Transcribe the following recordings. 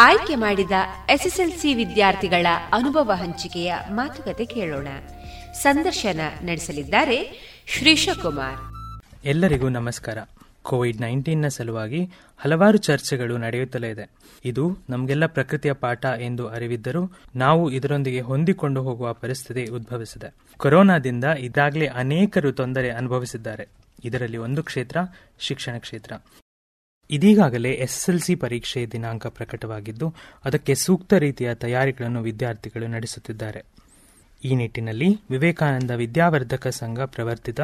ಆಯ್ಕೆ ಮಾಡಿದ ಎಸ್ಎಸ್ಎಲ್ಸಿ ವಿದ್ಯಾರ್ಥಿಗಳ ಅನುಭವ ಹಂಚಿಕೆಯ ಮಾತುಕತೆ ಕೇಳೋಣ. ಸಂದರ್ಶನ ನಡೆಸಲಿದ್ದಾರೆ ಶ್ರೀಶಕುಮಾರ್ ಎಲ್ಲರಿಗೂ ನಮಸ್ಕಾರ. ಕೋವಿಡ್ ನೈನ್ಟೀನ್ನ ಸಲುವಾಗಿ ಹಲವಾರು ಚರ್ಚೆಗಳು ನಡೆಯುತ್ತಲೇ ಇದೆ. ಇದು ನಮಗೆಲ್ಲ ಪ್ರಕೃತಿಯ ಪಾಠ ಎಂದು ಅರಿವಿದ್ದರೂ ನಾವು ಇದರೊಂದಿಗೆ ಹೊಂದಿಕೊಂಡು ಹೋಗುವ ಪರಿಸ್ಥಿತಿ ಉದ್ಭವಿಸಿದೆ. ಕೊರೋನಾದಿಂದ ಇದಾಗಲೇ ಅನೇಕರು ತೊಂದರೆ ಅನುಭವಿಸಿದ್ದಾರೆ. ಇದರಲ್ಲಿ ಒಂದು ಕ್ಷೇತ್ರ ಶಿಕ್ಷಣ ಕ್ಷೇತ್ರ. ಇದೀಗಾಗಲೇ ಎಸ್ಎಸ್ಎಲ್ಸಿ ಪರೀಕ್ಷೆ ದಿನಾಂಕ ಪ್ರಕಟವಾಗಿದ್ದು, ಅದಕ್ಕೆ ಸೂಕ್ತ ರೀತಿಯ ತಯಾರಿಗಳನ್ನು ವಿದ್ಯಾರ್ಥಿಗಳು ನಡೆಸುತ್ತಿದ್ದಾರೆ. ಈ ನಿಟ್ಟಿನಲ್ಲಿ ವಿವೇಕಾನಂದ ವಿದ್ಯಾವರ್ಧಕ ಸಂಘ ಪ್ರವರ್ತಿತ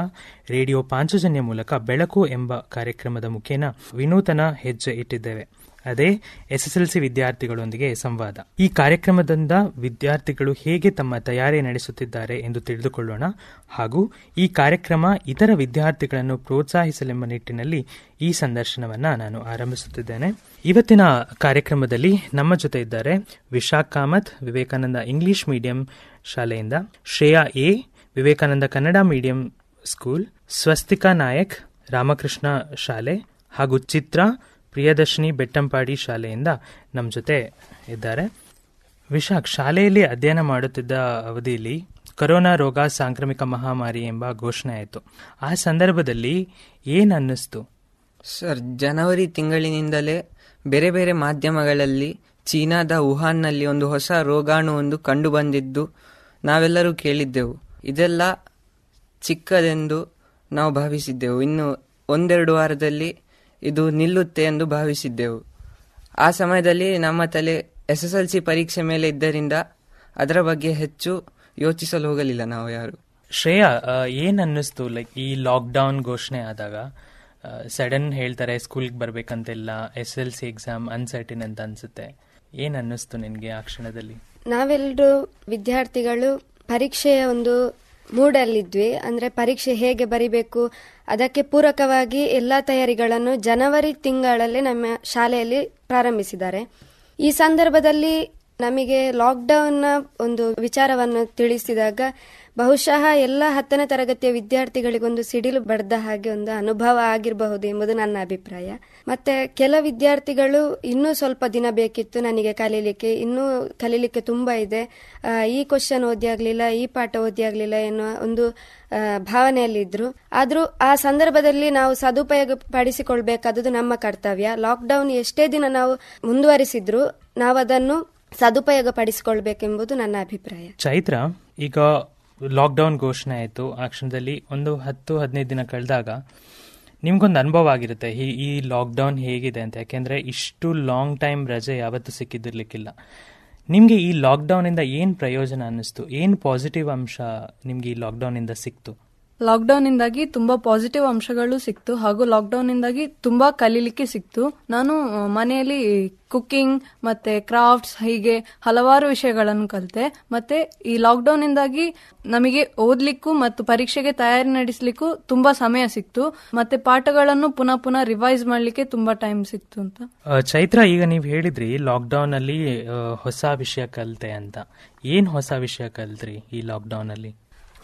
ರೇಡಿಯೋ ಪಾಂಚಜನ್ಯ ಮೂಲಕ ಬೆಳಕು ಎಂಬ ಕಾರ್ಯಕ್ರಮದ ಮುಖೇನ ವಿನೂತನ ಹೆಜ್ಜೆ ಇಟ್ಟಿದ್ದೇವೆ. ಅದೇ ಎಸ್ಎಸ್ಎಲ್ಸಿ ವಿದ್ಯಾರ್ಥಿಗಳೊಂದಿಗೆ ಸಂವಾದ. ಈ ಕಾರ್ಯಕ್ರಮದಿಂದ ವಿದ್ಯಾರ್ಥಿಗಳು ಹೇಗೆ ತಮ್ಮ ತಯಾರಿ ನಡೆಸುತ್ತಿದ್ದಾರೆ ಎಂದು ತಿಳಿದುಕೊಳ್ಳೋಣ. ಹಾಗೂ ಈ ಕಾರ್ಯಕ್ರಮ ಇತರ ವಿದ್ಯಾರ್ಥಿಗಳನ್ನು ಪ್ರೋತ್ಸಾಹಿಸಲೆಂಬ ನಿಟ್ಟಿನಲ್ಲಿ ಈ ಸಂದರ್ಶನವನ್ನ ನಾನು ಆರಂಭಿಸುತ್ತಿದ್ದೇನೆ. ಇವತ್ತಿನ ಕಾರ್ಯಕ್ರಮದಲ್ಲಿ ನಮ್ಮ ಜೊತೆ ಇದ್ದಾರೆ ವಿಶಾಖ್ ಕಾಮತ್ ವಿವೇಕಾನಂದ ಇಂಗ್ಲಿಷ್ ಮೀಡಿಯಂ ಶಾಲೆಯಿಂದ Shreya A, Vivekananda Kannada medium school, Swastika Nayak, Ramakrishna ಶಾಲೆ ಹಾಗೂ ಚಿತ್ರ ಪ್ರಿಯದರ್ಶಿನಿ ಬೆಟ್ಟಂಪಾಡಿ ಶಾಲೆಯಿಂದ ನಮ್ಮ ಜೊತೆ ಇದ್ದಾರೆ. ವಿಶಾಖ್, ಶಾಲೆಯಲ್ಲಿ ಅಧ್ಯಯನ ಮಾಡುತ್ತಿದ್ದ ಅವಧಿಯಲ್ಲಿ ಕೊರೋನಾ ರೋಗ ಸಾಂಕ್ರಾಮಿಕ ಮಹಾಮಾರಿ ಎಂಬ ಘೋಷಣೆ ಆಯಿತು. ಆ ಸಂದರ್ಭದಲ್ಲಿ ಏನು ಅನ್ನಿಸ್ತು ಸರ್, ಜನವರಿ ತಿಂಗಳಿನಿಂದಲೇ ಬೇರೆ ಬೇರೆ ಮಾಧ್ಯಮಗಳಲ್ಲಿ ಚೀನಾದ ವುಹಾನ್ನಲ್ಲಿ ಒಂದು ಹೊಸ ರೋಗಾಣು ಒಂದು ಕಂಡು ಬಂದಿದ್ದು ನಾವೆಲ್ಲರೂ ಕೇಳಿದ್ದೆವು. ಇದೆಲ್ಲ ಚಿಕ್ಕದೆಂದು ನಾವು ಭಾವಿಸಿದ್ದೆವು. ಇನ್ನು ಒಂದೆರಡು ವಾರದಲ್ಲಿ ಇದು ನಿಲ್ಲುತ್ತೆ ಎಂದು ಭಾವಿಸಿದ್ದೆವು. ಆ ಸಮಯದಲ್ಲಿ ನಮ್ಮ ತಲೆ ಎಸ್ ಎಸ್ ಎಲ್ ಸಿ ಪರೀಕ್ಷೆ ಮೇಲೆ ಇದ್ದರಿಂದ ಅದರ ಬಗ್ಗೆ ಹೆಚ್ಚು ಯೋಚಿಸಲು ಹೋಗಲಿಲ್ಲ ನಾವು ಯಾರು. ಶ್ರೇಯಾ ಏನ್ ಅನ್ನಿಸ್ತು ಲೈಕ್ ಈ ಲಾಕ್ಡೌನ್ ಘೋಷಣೆ ಆದಾಗ? ಸಡನ್ ಹೇಳ್ತಾರೆ ಸ್ಕೂಲ್ಗೆ ಬರ್ಬೇಕಂತೆಲ್ಲ S L C exam uncertain ಅಂತ ಅನ್ಸುತ್ತೆ. ಏನ್ ಅನ್ನಿಸ್ತು ನಿನ್ಗೆ ಆ ಕ್ಷಣದಲ್ಲಿ? ನಾವೆಲ್ಲರೂ ವಿದ್ಯಾರ್ಥಿಗಳು ಪರೀಕ್ಷೆಯ ಒಂದು ಮೂಡಲ್ಲಿದ್ವಿ. ಅಂದ್ರೆ ಪರೀಕ್ಷೆ ಹೇಗೆ ಬರಿಬೇಕು? ಅದಕ್ಕೆ ಪೂರಕವಾಗಿ ಎಲ್ಲಾ ತಯಾರಿಗಳನ್ನು ಜನವರಿ ತಿಂಗಳಲ್ಲಿ ನಮ್ಮ ಶಾಲೆಯಲ್ಲಿ ಪ್ರಾರಂಭಿಸಿದ್ದಾರೆ. ಈ ಸಂದರ್ಭದಲ್ಲಿ ನಮಗೆ ಲಾಕ್ಡೌನ್ನ ಒಂದು ವಿಚಾರವನ್ನು ತಿಳಿಸಿದಾಗ ಬಹುಶಃ ಎಲ್ಲ ಹತ್ತನೇ ತರಗತಿಯ ವಿದ್ಯಾರ್ಥಿಗಳಿಗೊಂದು ಸಿಡಿಲು ಬಡ್ದ ಹಾಗೆ ಒಂದು ಅನುಭವ ಆಗಿರಬಹುದು ಎಂಬುದು ನನ್ನ ಅಭಿಪ್ರಾಯ. ಮತ್ತೆ ಕೆಲ ವಿದ್ಯಾರ್ಥಿಗಳು ಇನ್ನೂ ಸ್ವಲ್ಪ ದಿನ ಬೇಕಿತ್ತು ನನಗೆ ಕಲೀಲಿಕ್ಕೆ. ಇನ್ನೂ ಕಲೀಲಿಕ್ಕೆ ತುಂಬಾ ಇದೆ. ಈ ಕ್ವಶನ್ ಓದಿ ಆಗ್ಲಿಲ್ಲ, ಈ ಪಾಠ ಓದಿ ಆಗ್ಲಿಲ್ಲ ಎನ್ನುವ ಒಂದು ಭಾವನೆಯಲ್ಲಿದ್ರು. ಆದರೂ ಆ ಸಂದರ್ಭದಲ್ಲಿ ನಾವು ಸದುಪಯೋಗ ಪಡಿಸಿಕೊಳ್ಬೇಕಾದದ್ದು ನಮ್ಮ ಕರ್ತವ್ಯ. ಲಾಕ್ಡೌನ್ ಎಷ್ಟೇ ದಿನ ನಾವು ಮುಂದುವರಿಸಿದ್ರು ನಾವು ಅದನ್ನು ಸದುಪಯೋಗ ಪಡಿಸಿಕೊಳ್ಬೇಕೆಂಬುದು ನನ್ನ ಅಭಿಪ್ರಾಯ. ಚೈತ್ರ, ಈಗ ಲಾಕ್ಡೌನ್ ಘೋಷಣೆ ಆಯಿತು. ಆ ಕ್ಷಣದಲ್ಲಿ ಒಂದು ಹತ್ತು, ಹದಿನೈದು ದಿನ ಕಳೆದಾಗ ನಿಮ್ಗೊಂದು ಅನುಭವ ಆಗಿರುತ್ತೆ. ಈ ಈ ಲಾಕ್ಡೌನ್ ಹೇಗಿದೆ ಅಂತ. ಯಾಕೆಂದರೆ ಇಷ್ಟು ಲಾಂಗ್ ಟೈಮ್ ರಜೆ ಯಾವತ್ತೂ ಸಿಕ್ಕಿದಿರ್ಲಿಕ್ಕಿಲ್ಲ ನಿಮಗೆ ಈ ಲಾಕ್ಡೌನಿಂದ ಏನು ಪ್ರಯೋಜನ ಅನ್ನಿಸ್ತು? ಏನು ಪಾಸಿಟಿವ್ ಅಂಶ ನಿಮಗೆ ಈ ಲಾಕ್ಡೌನಿಂದ ಸಿಕ್ತು? ಲಾಕ್ಡೌನ್ ಇಂದಾಗಿ ತುಂಬಾ ಪಾಸಿಟಿವ್ ಅಂಶಗಳು ಸಿಕ್ತು ಹಾಗೂ ಲಾಕ್ಡೌನ್ ಇಂದಾಗಿ ತುಂಬಾ ಕಲೀಲಿಕ್ಕೆ ಸಿಕ್ತು. ನಾನು ಮನೆಯಲ್ಲಿ ಕುಕ್ಕಿಂಗ್ ಮತ್ತೆ ಕ್ರಾಫ್ಟ್ಸ್ ಹೀಗೆ ಹಲವಾರು ವಿಷಯಗಳನ್ನು ಕಲಿತೆ. ಮತ್ತೆ ಈ ಲಾಕ್ಡೌನ್ ಇಂದಾಗಿ ನಮಗೆ ಓದ್ಲಿಕ್ಕೂ ಮತ್ತು ಪರೀಕ್ಷೆಗೆ ತಯಾರಿ ನಡೆಸಲಿಕ್ಕೂ ತುಂಬಾ ಸಮಯ ಸಿಕ್ತು. ಮತ್ತೆ ಪಾಠಗಳನ್ನು ಪುನಃ ಪುನಃ ರಿವೈಸ್ ಮಾಡ್ಲಿಕ್ಕೆ ತುಂಬಾ ಟೈಮ್ ಸಿಕ್ತು ಅಂತ. ಚೈತ್ರ, ಈಗ ನೀವು ಹೇಳಿದ್ರಿ ಲಾಕ್ಡೌನ್ ಅಲ್ಲಿ ಹೊಸ ವಿಷಯ ಕಲಿತೆ ಅಂತ. ಏನ್ ಹೊಸ ವಿಷಯ ಕಲ್ತ್ರಿ ಈ ಲಾಕ್ಡೌನ್ ಅಲ್ಲಿ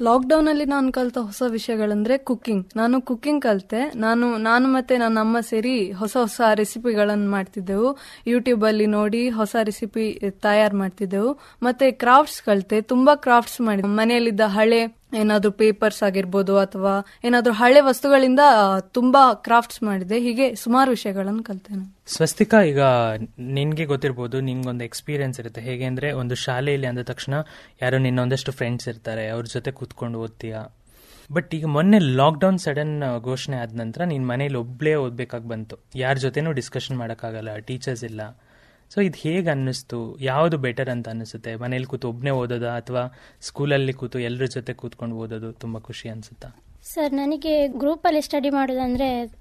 ಲಾಕ್ಡೌನ್ ಅಲ್ಲಿ ನಾನು ಕಲಿತ ಹೊಸ ವಿಷಯಗಳಂದ್ರೆ ಕುಕ್ಕಿಂಗ್ ನಾನು ಕುಕ್ಕಿಂಗ್ ಕಲಿತೆ. ನಾನು ನಾನು ಮತ್ತೆ ನನ್ನ ಅಮ್ಮ ಸೇರಿ ಹೊಸ ಹೊಸ ರೆಸಿಪಿಗಳನ್ನು ಮಾಡ್ತಿದ್ದೆವು. ಯೂಟ್ಯೂಬ್ ಅಲ್ಲಿ ನೋಡಿ ಹೊಸ ರೆಸಿಪಿ ತಯಾರು ಮಾಡ್ತಿದ್ದೆವು. ಮತ್ತೆ ಕ್ರಾಫ್ಟ್ಸ್ ಕಲಿತೆ. ತುಂಬಾ ಕ್ರಾಫ್ಟ್ಸ್ ಮಾಡಿದ್ದೆ. ಮನೆಯಲ್ಲಿದ್ದ ಹಳೆ ಏನಾದ್ರೂ ಪೇಪರ್ಸ್ ಆಗಿರ್ಬೋದು ಅಥವಾ ಏನಾದ್ರೂ ಹಳೆ ವಸ್ತುಗಳಿಂದ ತುಂಬಾ ಕ್ರಾಫ್ಟ್ಸ್ ಮಾಡಿದೆ. ಹೀಗೆ ಸುಮಾರು ವಿಷಯಗಳನ್ನು ಕಲ್ತೇನೆ. ಸ್ವಸ್ತಿಕಾ, ಈಗ ನಿನ್ಗೆ ಗೊತ್ತಿರ್ಬೋದು ನಿಮ್ಗೊಂದು ಎಕ್ಸ್ಪೀರಿಯನ್ಸ್ ಇರುತ್ತೆ. ಹೇಗೆ ಅಂದ್ರೆ, ಒಂದು ಶಾಲೆಯಲ್ಲಿ ಅಂದ ತಕ್ಷಣ ಯಾರೋ ನಿನ್ನ ಒಂದಷ್ಟು ಫ್ರೆಂಡ್ಸ್ ಇರ್ತಾರೆ. ಅವ್ರ ಜೊತೆ ಕೂತ್ಕೊಂಡು ಓದ್ತೀಯಾ. ಬಟ್ ಈಗ ಮೊನ್ನೆ ಲಾಕ್ಡೌನ್ ಸಡನ್ ಘೋಷಣೆ ಆದ ನಂತರ ನೀನ್ ಮನೇಲಿ ಒಬ್ಳೇ ಓದ್ಬೇಕಾಗಿ ಬಂತು. ಯಾರ ಜೊತೆನೂ ಡಿಸ್ಕಷನ್ ಮಾಡೋಕ್ಕಾಗಲ್ಲ ಟೀಚರ್ಸ್ ಇಲ್ಲ. ಸೊ ಇದು ಹೇಗೆ ಅನ್ನಿಸ್ತು? ಯಾವುದು ಬೆಟರ್ ಅಂತ ಅನಿಸುತ್ತೆ ಮನೇಲಿ ಕೂತು ಒಬ್ಬನೇ ಓದೋದಾ? ಅಥವಾ ಸ್ಕೂಲಲ್ಲಿ ಕೂತು ಎಲ್ಲರ ಜೊತೆ ಕೂತ್ಕೊಂಡು ಓದೋದು ತುಂಬ ಖುಷಿ ಅನಿಸುತ್ತಾ? ಸರ್, ನನಗೆ ಗ್ರೂಪಲ್ಲಿ ಸ್ಟಡಿ ಮಾಡೋದಂದರೆ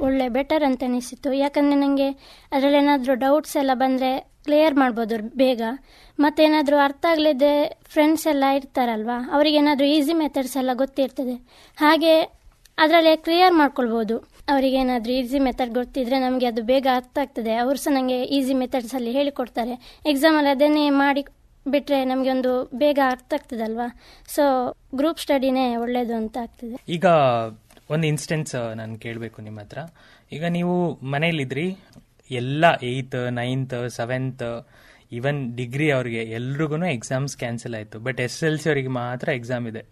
ಒಳ್ಳೆ ಬೆಟರ್ ಅಂತ ಅನಿಸಿತ್ತು. ಯಾಕಂದರೆ ನನಗೆ ಅದರಲ್ಲಿ ಏನಾದರೂ ಡೌಟ್ಸ್ ಎಲ್ಲ ಬಂದರೆ ಕ್ಲಿಯರ್ ಮಾಡ್ಬೋದು ಬೇಗ. ಮತ್ತೇನಾದರೂ ಅರ್ಥ ಆಗಲಿದ್ದೆ ಫ್ರೆಂಡ್ಸ್ ಎಲ್ಲ ಇರ್ತಾರಲ್ವಾ? ಅವರಿಗೇನಾದರೂ ಈಸಿ ಮೆಥಡ್ಸ್ ಎಲ್ಲ ಗೊತ್ತಿರ್ತದೆ. ಹಾಗೆ ಅದರಲ್ಲೇ ಕ್ಲಿಯರ್ ಮಾಡ್ಕೊಳ್ಬೋದು. ಅವರಿಗೆ ಏನಾದರೂ ಈಸಿ ಮೆಥಡ್ ಗೊತ್ತಿದ್ರೆ ನಮಗೆ ಅದು ಬೇಗ ಅರ್ಥ ಆಗ್ತದೆ. ಅವರು ಸಹ ನನಗೆ ಈಸಿ ಮೆಥಡ್ಸಲ್ಲಿ ಹೇಳಿಕೊಡ್ತಾರೆ. ಎಕ್ಸಾಮಲ್ಲಿ ಅದನ್ನೇ ಮಾಡಿ ಬಿಟ್ರೆ ನಮಗೆ ಒಂದು ಬೇಗ ಅರ್ಥ ಆಗ್ತದಲ್ವಾ? ಸೊ ಗ್ರೂಪ್ ಸ್ಟಡಿನೇ ಒಳ್ಳೇದು ಅಂತ ಆಗ್ತದೆ. ಈಗ ಒಂದು ಇನ್ಸ್ಟೆನ್ಸ್ ನಾನು ಕೇಳಬೇಕು ನಿಮ್ಮ ಹತ್ರ. ಈಗ ನೀವು ಮನೆಯಲ್ಲಿದ್ರಿ, ಎಲ್ಲ eighth ninth seventh even degree ಅವರಿಗೆ ಎಲ್ರಿಗೂ ಎಕ್ಸಾಮ್ಸ್ ಕ್ಯಾನ್ಸಲ್ ಆಯಿತು. ಬಟ್ ಎಸ್ ಎಲ್ ಸಿ ಅವರಿಗೆ ಮಾತ್ರ ಎಕ್ಸಾಮ್ ಇದೆ.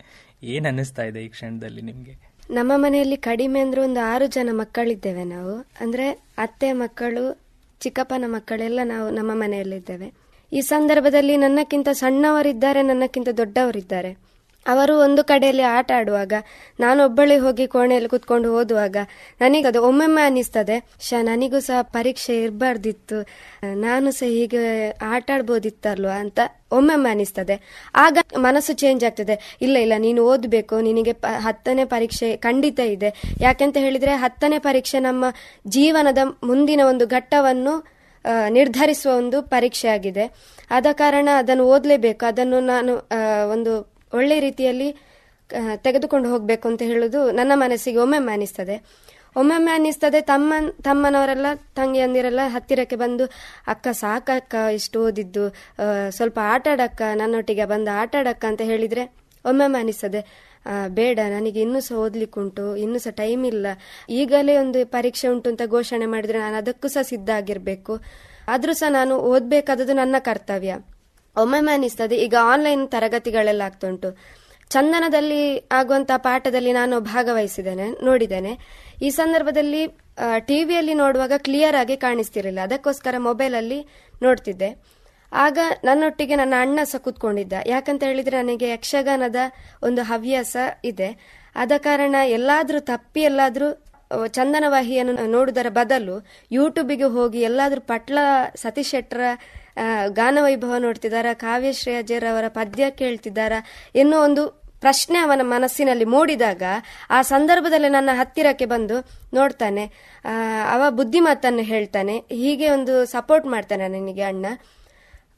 ಏನು ಅನ್ನಿಸ್ತಾ ಇದೆ ಈ ಕ್ಷಣದಲ್ಲಿ ನಿಮಗೆ? ನಮ್ಮ ಮನೆಯಲ್ಲಿ ಕಡಿಮೆ ಅಂದ್ರೆ ಒಂದು ಆರು ಜನ ಮಕ್ಕಳಿದ್ದೇವೆ ನಾವು. ಅಂದ್ರೆ ಅತ್ತೆ ಮಕ್ಕಳು, ಚಿಕ್ಕಪ್ಪನ ಮಕ್ಕಳೆಲ್ಲ ನಾವು ನಮ್ಮ ಮನೆಯಲ್ಲಿದ್ದೇವೆ. ಈ ಸಂದರ್ಭದಲ್ಲಿ ನನ್ನಕ್ಕಿಂತ ಸಣ್ಣವರಿದ್ದಾರೆ, ನನ್ನಕ್ಕಿಂತ ದೊಡ್ಡವರಿದ್ದಾರೆ. ಅವರು ಒಂದು ಕಡೆಯಲ್ಲಿ ಆಟ ಆಡುವಾಗ ನಾನೊಬ್ಬಳೇ ಹೋಗಿ ಕೋಣೆಯಲ್ಲಿ ಕುತ್ಕೊಂಡು ಓದುವಾಗ, ನನಗದು ಒಮ್ಮೊಮ್ಮೆ ಅನಿಸ್ತದೆ ಶ, ನನಗೂ ಸಹ ಪರೀಕ್ಷೆ ಇರಬಾರ್ದಿತ್ತು, ನಾನು ಸಹ ಹೀಗೆ ಆಟ ಆಡ್ಬೋದಿತ್ತಲ್ವಾ ಅಂತ ಒಮ್ಮೊಮ್ಮೆ ಅನಿಸ್ತದೆ ಆಗ ಮನಸ್ಸು ಚೇಂಜ್ ಆಗ್ತದೆ. ಇಲ್ಲ ಇಲ್ಲ, ನೀನು ಓದಬೇಕು, ನಿನಗೆ ಪ- ಹತ್ತನೇ ಪರೀಕ್ಷೆ ಖಂಡಿತ ಇದೆ. ಯಾಕೆಂತ ಹೇಳಿದ್ರೆ ಹತ್ತನೇ ಪರೀಕ್ಷೆ ನಮ್ಮ ಜೀವನದ ಮುಂದಿನ ಒಂದು ಘಟ್ಟವನ್ನು ನಿರ್ಧರಿಸುವ ಒಂದು ಪರೀಕ್ಷೆ ಆಗಿದೆ ಆದ ಕಾರಣ ಅದನ್ನು ಓದಲೇಬೇಕು. ಅದನ್ನು ನಾನು ಒಂದು ಒಳ್ಳೆ ರೀತಿಯಲ್ಲಿ ತೆಗೆದುಕೊಂಡು ಹೋಗಬೇಕು ಅಂತ ಹೇಳುದು ನನ್ನ ಮನಸ್ಸಿಗೆ ಒಮ್ಮೆಮ್ಮೆ ಅನಿಸ್ತದೆ. ಒಮ್ಮೊಮ್ಮೆ ಅನಿಸ್ತದೆ ತಮ್ಮ ತಮ್ಮನವರೆಲ್ಲ, ತಂಗಿಯಂದಿರೆಲ್ಲ ಹತ್ತಿರಕ್ಕೆ ಬಂದು, ಅಕ್ಕ ಸಾಕಕ್ಕ, ಇಷ್ಟು ಓದಿದ್ದು ಸ್ವಲ್ಪ ಆಟಾಡಕ್ಕ, ನನ್ನೊಟ್ಟಿಗೆ ಬಂದು ಆಟಾಡಕ್ಕ ಅಂತ ಹೇಳಿದ್ರೆ ಒಮ್ಮೊಮ್ಮೆ ಅನಿಸ್ತದೆ. ಬೇಡ, ನನಗೆ ಇನ್ನೂ ಸಹ ಓದ್ಲಿಕ್ಕುಂಟು, ಇನ್ನೂ ಸಹ ಟೈಮ್ ಇಲ್ಲ. ಈಗಲೇ ಒಂದು ಪರೀಕ್ಷೆ ಉಂಟು ಅಂತ ಘೋಷಣೆ ಮಾಡಿದ್ರೆ ನಾನು ಅದಕ್ಕೂ ಸಹ ಸಿದ್ಧ ಆಗಿರ್ಬೇಕು. ಆದ್ರೂ ಸಹ ನಾನು ಓದ್ಬೇಕಾದದ್ದು ನನ್ನ ಕರ್ತವ್ಯ. ಒಮ್ಮೊಮ್ಮೆ ಅನಿಸ್ತದೆ ಈಗ ಆನ್ಲೈನ್ ತರಗತಿಗಳೆಲ್ಲ ಆಗ್ತಾ ಉಂಟು ಚಂದನದಲ್ಲಿ ಆಗುವಂತಹ ಪಾಠದಲ್ಲಿ ನಾನು ಭಾಗವಹಿಸಿದ್ದೇನೆ, ನೋಡಿದ್ದೇನೆ. ಈ ಸಂದರ್ಭದಲ್ಲಿ ಟಿವಿಯಲ್ಲಿ ನೋಡುವಾಗ ಕ್ಲಿಯರ್ ಆಗಿ ಕಾಣಿಸ್ತಿರಲಿಲ್ಲ. ಅದಕ್ಕೋಸ್ಕರ ಮೊಬೈಲ್ ಅಲ್ಲಿ ನೋಡ್ತಿದ್ದೆ. ಆಗ ನನ್ನೊಟ್ಟಿಗೆ ನನ್ನ ಅಣ್ಣ ಸಹ ಕೂತ್ಕೊಂಡಿದ್ದ. ಯಾಕಂತ ಹೇಳಿದ್ರೆ ನನಗೆ ಯಕ್ಷಗಾನದ ಒಂದು ಹವ್ಯಾಸ ಇದೆ. ಆದ ಕಾರಣ ಎಲ್ಲಾದ್ರೂ ತಪ್ಪಿ ಎಲ್ಲಾದ್ರೂ ಚಂದನವಾಹಿಯನ್ನು ನೋಡುವುದರ ಬದಲು ಯೂಟ್ಯೂಬಿಗೆ ಹೋಗಿ ಎಲ್ಲಾದ್ರೂ ಪಟ್ಲ ಸತೀಶ್ ಶೆಟ್ಟರ ಗಾನವೈಭವ ನೋಡ್ತಿದ್ದಾರ ಕಾವ್ಯಶ್ರೀ ಅಜಯರ್ ಅವರ ಪದ್ಯ ಕೇಳ್ತಿದ್ದಾರ ಎನ್ನುವ ಒಂದು ಪ್ರಶ್ನೆ ಅವನ ಮನಸ್ಸಿನಲ್ಲಿ ಮೂಡಿದಾಗ ಆ ಸಂದರ್ಭದಲ್ಲಿ ನನ್ನ ಹತ್ತಿರಕ್ಕೆ ಬಂದು ನೋಡ್ತಾನೆ. ಅವ ಬುದ್ಧಿಮಾತನ್ನು ಹೇಳ್ತಾನೆ. ಹೀಗೆ ಒಂದು ಸಪೋರ್ಟ್ ಮಾಡ್ತಾನೆ ನನಗೆ ಅಣ್ಣ.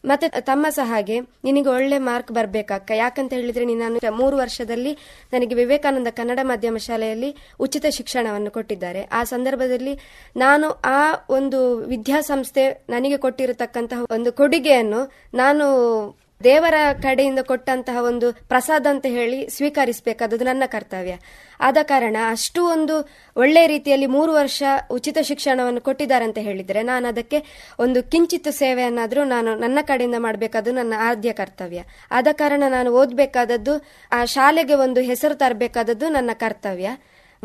ಮತ್ತೆ ತಮ್ಮ ಸಹ ಹಾಗೆ ನಿನಗೆ ಒಳ್ಳೆ ಮಾರ್ಕ್ ಬರ್ಬೇಕಕ್ಕ ಯಾಕಂತ ಹೇಳಿದ್ರೆ ನೀನು ಮೂರು ವರ್ಷದಲ್ಲಿ ನನಗೆ ವಿವೇಕಾನಂದ ಕನ್ನಡ ಮಾಧ್ಯಮ ಶಾಲೆಯಲ್ಲಿ ಉಚಿತ ಶಿಕ್ಷಣವನ್ನು ಕೊಟ್ಟಿದ್ದಾರೆ. ಆ ಸಂದರ್ಭದಲ್ಲಿ ನಾನು ಆ ಒಂದು ವಿದ್ಯಾಸಂಸ್ಥೆ ನನಗೆ ಕೊಟ್ಟಿರತಕ್ಕಂತಹ ಒಂದು ಕೊಡುಗೆಯನ್ನು ನಾನು ದೇವರ ಕಡೆಯಿಂದ ಕೊಟ್ಟಂತಹ ಒಂದು ಪ್ರಸಾದ ಅಂತ ಹೇಳಿ ಸ್ವೀಕರಿಸಬೇಕಾದದ್ದು ನನ್ನ ಕರ್ತವ್ಯ. ಆದ ಕಾರಣ ಅಷ್ಟು ಒಂದು ಒಳ್ಳೆ ರೀತಿಯಲ್ಲಿ ಮೂರು ವರ್ಷ ಉಚಿತ ಶಿಕ್ಷಣವನ್ನು ಕೊಟ್ಟಿದ್ದಾರೆ ಅಂತ ಹೇಳಿದ್ರೆ ನಾನು ಅದಕ್ಕೆ ಒಂದು ಕಿಂಚಿತ್ ಸೇವೆಯನ್ನಾದರೂ ನಾನು ನನ್ನ ಕಡೆಯಿಂದ ಮಾಡಬೇಕಾದ್ದು ನನ್ನ ಆದ್ಯ ಕರ್ತವ್ಯ. ಆದ ಕಾರಣ ನಾನು ಓದಬೇಕಾದದ್ದು, ಆ ಶಾಲೆಗೆ ಒಂದು ಹೆಸರು ತರಬೇಕಾದದ್ದು ನನ್ನ ಕರ್ತವ್ಯ.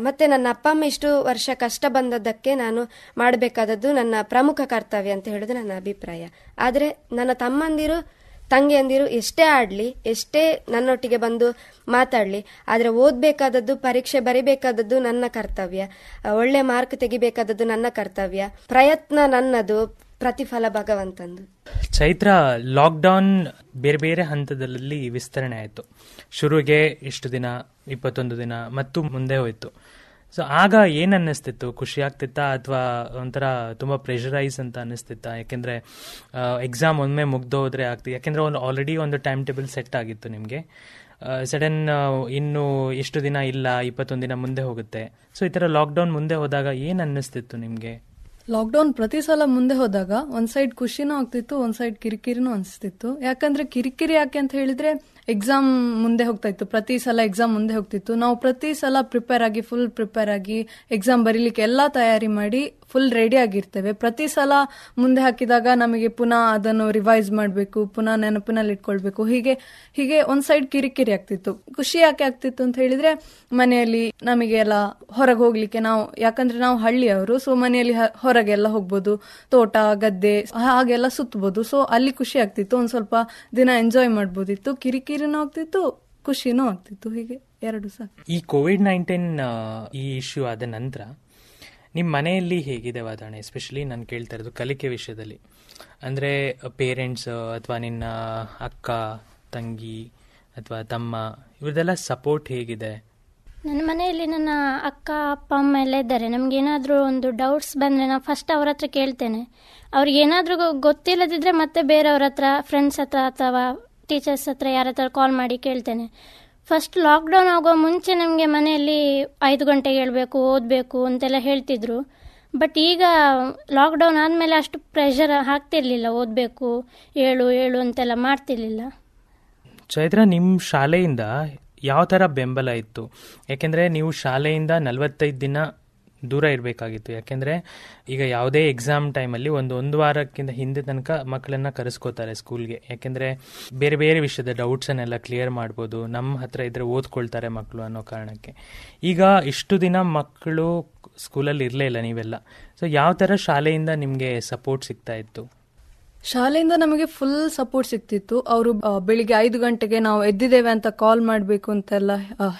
ಮತ್ತೆ ನನ್ನ ಅಪ್ಪ ಅಮ್ಮ ಇಷ್ಟು ವರ್ಷ ಕಷ್ಟ ಬಂದದ್ದಕ್ಕೆ ನಾನು ಮಾಡಬೇಕಾದದ್ದು ನನ್ನ ಪ್ರಮುಖ ಕರ್ತವ್ಯ ಅಂತ ಹೇಳೋದು ನನ್ನ ಅಭಿಪ್ರಾಯ. ಆದರೆ ನನ್ನ ತಮ್ಮಂದಿರು ತಂಗಿಯಂದಿರು ಎಷ್ಟೇ ಆಡ್ಲಿ, ಎಷ್ಟೇ ನನ್ನೊಟ್ಟಿಗೆ ಬಂದು ಮಾತಾಡ್ಲಿ, ಆದ್ರೆ ಓದ್ಬೇಕಾದದ್ದು, ಪರೀಕ್ಷೆ ಬರಿಬೇಕಾದದ್ದು ನನ್ನ ಕರ್ತವ್ಯ. ಒಳ್ಳೆ ಮಾರ್ಕ್ ತೆಗಿಬೇಕಾದದ್ದು ನನ್ನ ಕರ್ತವ್ಯ. ಪ್ರಯತ್ನ ನನ್ನದು, ಪ್ರತಿಫಲ ಭಗವಂತಂದು. ಚೈತ್ರ, ಲಾಕ್ಡೌನ್ ಬೇರೆ ಬೇರೆ ಹಂತದಲ್ಲಿ ವಿಸ್ತರಣೆ ಆಯಿತು. ಶುರುಗೆ ಇಷ್ಟು ದಿನ, ಇಪ್ಪತ್ತೊಂದು ದಿನ, ಮತ್ತು ಮುಂದೆ ಹೋಯ್ತು. ಸೊ ಆಗ ಏನು ಅನ್ನಿಸ್ತಿತ್ತು ಖುಷಿ ಆಗ್ತಿತ್ತಾ? ಅಥವಾ ಒಂಥರ ತುಂಬ ಪ್ರೆಷರೈಸ್ ಅಂತ ಅನ್ನಿಸ್ತಿತ್ತಾ? ಯಾಕೆಂದರೆ ಎಕ್ಸಾಮ್ ಒಮ್ಮೆ ಮುಗ್ದು ಆಗ್ತಿತ್ತು ಯಾಕೆಂದರೆ ಯಾಕೆಂದ್ರೆ ಒಂದು ಆಲ್ರೆಡಿ ಒಂದು ಟೈಮ್ ಟೇಬಲ್ ಸೆಟ್ ಆಗಿತ್ತು ನಿಮಗೆ. ಸಡನ್ ಇನ್ನು ಎಷ್ಟು ದಿನ ಇಲ್ಲ, ಇಪ್ಪತ್ತೊಂದು ದಿನ ಮುಂದೆ ಹೋಗುತ್ತೆ. ಸೊ ಈ ಥರ ಲಾಕ್ಡೌನ್ ಮುಂದೆ ಹೋದಾಗ ಏನು ಅನ್ನಿಸ್ತಿತ್ತು ನಿಮಗೆ? ಲಾಕ್ಡೌನ್ ಪ್ರತಿ ಸಲ ಮುಂದೆ ಹೋದಾಗ ಒಂದ್ ಸೈಡ್ ಖುಷಿನೂ ಆಗ್ತಿತ್ತು, ಒಂದ್ ಸೈಡ್ ಕಿರಿಕಿರಿನೂ ಅನಿಸ್ತಿತ್ತು. ಯಾಕಂದ್ರೆ ಕಿರಿಕಿರಿ ಯಾಕೆ ಅಂತ ಹೇಳಿದ್ರೆ ಎಕ್ಸಾಮ್ ಮುಂದೆ ಹೋಗ್ತಾ ಇತ್ತು. ಪ್ರತಿ ಸಲ ಎಕ್ಸಾಮ್ ಮುಂದೆ ಹೋಗ್ತಿತ್ತು. ನಾವು ಪ್ರತಿ ಸಲ ಪ್ರಿಪೇರ್ ಆಗಿ ಫುಲ್ ಪ್ರಿಪೇರ್ ಆಗಿ ಎಕ್ಸಾಮ್ ಬರೀಲಿಕ್ಕೆ ಎಲ್ಲ ತಯಾರಿ ಮಾಡಿ ಫುಲ್ ರೆಡಿ ಆಗಿರ್ತೇವೆ. ಪ್ರತಿ ಸಲ ಮುಂದೆ ಹಾಕಿದಾಗ ನಮಗೆ ಪುನಃ ಅದನ್ನು ರಿವೈಸ್ ಮಾಡಬೇಕು, ಪುನಃ ನೆನಪಿನಲ್ಲಿ ಇಟ್ಕೊಳ್ಬೇಕು. ಹೀಗೆ ಹೀಗೆ ಒಂದ್ ಸೈಡ್ ಕಿರಿಕಿರಿ ಆಗ್ತಿತ್ತು. ಖುಷಿ ಯಾಕೆ ಆಗ್ತಿತ್ತು ಅಂತ ಹೇಳಿದ್ರೆ, ಮನೆಯಲ್ಲಿ ನಮಗೆ ಎಲ್ಲ ಹೊರಗೆ ಹೋಗ್ಲಿಕ್ಕೆ ನಾವು, ಯಾಕಂದ್ರೆ ನಾವು ಹಳ್ಳಿಯವರು ಸೊ ಮನೆಯಲ್ಲಿ ಹೊರಗೆ ಹೊರಗೆಲ್ಲ ಹೋಗ್ಬೋದು. ತೋಟ, ಗದ್ದೆ, ಹಾಗೆಲ್ಲ ಸುತ್ತಬಹುದು ಸೊ ಅಲ್ಲಿ ಖುಷಿ ಆಗ್ತಿತ್ತು. ಒಂದ್ ಸ್ವಲ್ಪ ದಿನ ಎಂಜಾಯ್ ಮಾಡ್ಬೋದಿತ್ತು. ಕಿರಿಕಿರಿನೂ ಆಗ್ತಿತ್ತು ಖುಷಿನೂ ಆಗ್ತಿತ್ತು ಹೀಗೆ ಎರಡು ಸಹ ಈ ಕೋವಿಡ್ ನೈನ್ಟೀನ್ ಈ ಇಶ್ಯೂ ಆದ ನಂತರ ನಿಮ್ಮ ಮನೆಯಲ್ಲಿ ಹೇಗಿದೆ ವಾತಾವರಣ ಎಸ್ಪೆಷಲಿ ನಾನು ಕೇಳ್ತಾ ಇರೋದು ಕಲಿಕೆ ವಿಷಯದಲ್ಲಿ? ಅಂದರೆ ಪೇರೆಂಟ್ಸ್ ಅಥವಾ ನಿನ್ನ ಅಕ್ಕ ತಂಗಿ ಅಥವಾ ತಮ್ಮ ಇವ್ರದ್ದೆಲ್ಲ ಸಪೋರ್ಟ್ ಹೇಗಿದೆ? ನನ್ನ ಮನೆಯಲ್ಲಿ ನನ್ನ ಅಕ್ಕ ಅಪ್ಪ ಅಮ್ಮ ಎಲ್ಲ ಇದ್ದಾರೆ. ನಮಗೇನಾದರೂ ಒಂದು ಡೌಟ್ಸ್ ಬಂದರೆ ನಾನು ಫಸ್ಟ್ ಅವ್ರ ಹತ್ರ ಕೇಳ್ತೇನೆ. ಅವ್ರಿಗೆ ಏನಾದರೂ ಗೊತ್ತಿಲ್ಲದಿದ್ದರೆ ಮತ್ತೆ ಬೇರೆಯವ್ರ ಹತ್ರ ಫ್ರೆಂಡ್ಸ್ ಹತ್ರ ಅಥವಾ ಟೀಚರ್ಸ್ ಹತ್ರ ಯಾರ ಹತ್ರ ಕಾಲ್ ಮಾಡಿ ಕೇಳ್ತೇನೆ. ಫಸ್ಟ್ ಲಾಕ್ಡೌನ್ ಆಗೋ ಮುಂಚೆ ನಮಗೆ ಮನೆಯಲ್ಲಿ ಐದು ಗಂಟೆಗೆ ಹೇಳಬೇಕು, ಓದಬೇಕು ಅಂತೆಲ್ಲ ಹೇಳ್ತಿದ್ರು. ಬಟ್ ಈಗ ಲಾಕ್ಡೌನ್ ಆದಮೇಲೆ ಅಷ್ಟು ಪ್ರೆಷರ್ ಹಾಕ್ತಿರ್ಲಿಲ್ಲ, ಓದಬೇಕು, ಏಳು ಏಳು ಅಂತೆಲ್ಲ ಮಾಡ್ತಿರ್ಲಿಲ್ಲ. ಚೈತ್ರ ನಿಮ್ಮ ಶಾಲೆಯಿಂದ ಯಾವ ಥರ ಬೆಂಬಲ ಇತ್ತು? ಯಾಕೆಂದರೆ ನೀವು ಶಾಲೆಯಿಂದ ನಲವತ್ತೈದು ದಿನ ದೂರ ಇರಬೇಕಾಗಿತ್ತು. ಯಾಕೆಂದರೆ ಈಗ ಯಾವುದೇ ಎಕ್ಸಾಮ್ ಟೈಮಲ್ಲಿ ಒಂದು ಒಂದು ವಾರಕ್ಕಿಂತ ಹಿಂದೆ ತನಕ ಮಕ್ಕಳನ್ನು ಕರೆಸ್ಕೋತಾರೆ ಸ್ಕೂಲ್ಗೆ ಯಾಕೆಂದರೆ ಬೇರೆ ಬೇರೆ ವಿಷಯದ ಡೌಟ್ಸನ್ನೆಲ್ಲ ಕ್ಲಿಯರ್ ಮಾಡ್ಬೋದು. ನಮ್ಮ ಹತ್ರ ಇದ್ದರೆ ಓದ್ಕೊಳ್ತಾರೆ ಮಕ್ಕಳು ಅನ್ನೋ ಕಾರಣಕ್ಕೆ. ಈಗ ಇಷ್ಟು ದಿನ ಮಕ್ಕಳು ಸ್ಕೂಲಲ್ಲಿ ಇರಲೇ ಇಲ್ಲ ನೀವೆಲ್ಲ. ಸೊ ಯಾವ ಥರ ಶಾಲೆಯಿಂದ ನಿಮಗೆ ಸಪೋರ್ಟ್ ಸಿಗ್ತಾ ಇತ್ತು? ಶಾಲೆಯಿಂದ ನಮಗೆ ಫುಲ್ ಸಪೋರ್ಟ್ ಸಿಗ್ತಿತ್ತು ಅವರು ಬೆಳಿಗ್ಗೆ ಐದು ಗಂಟೆಗೆ ನಾವು ಎದ್ದಿದ್ದೇವೆ ಅಂತ ಕಾಲ್ ಮಾಡಬೇಕು ಅಂತೆಲ್ಲ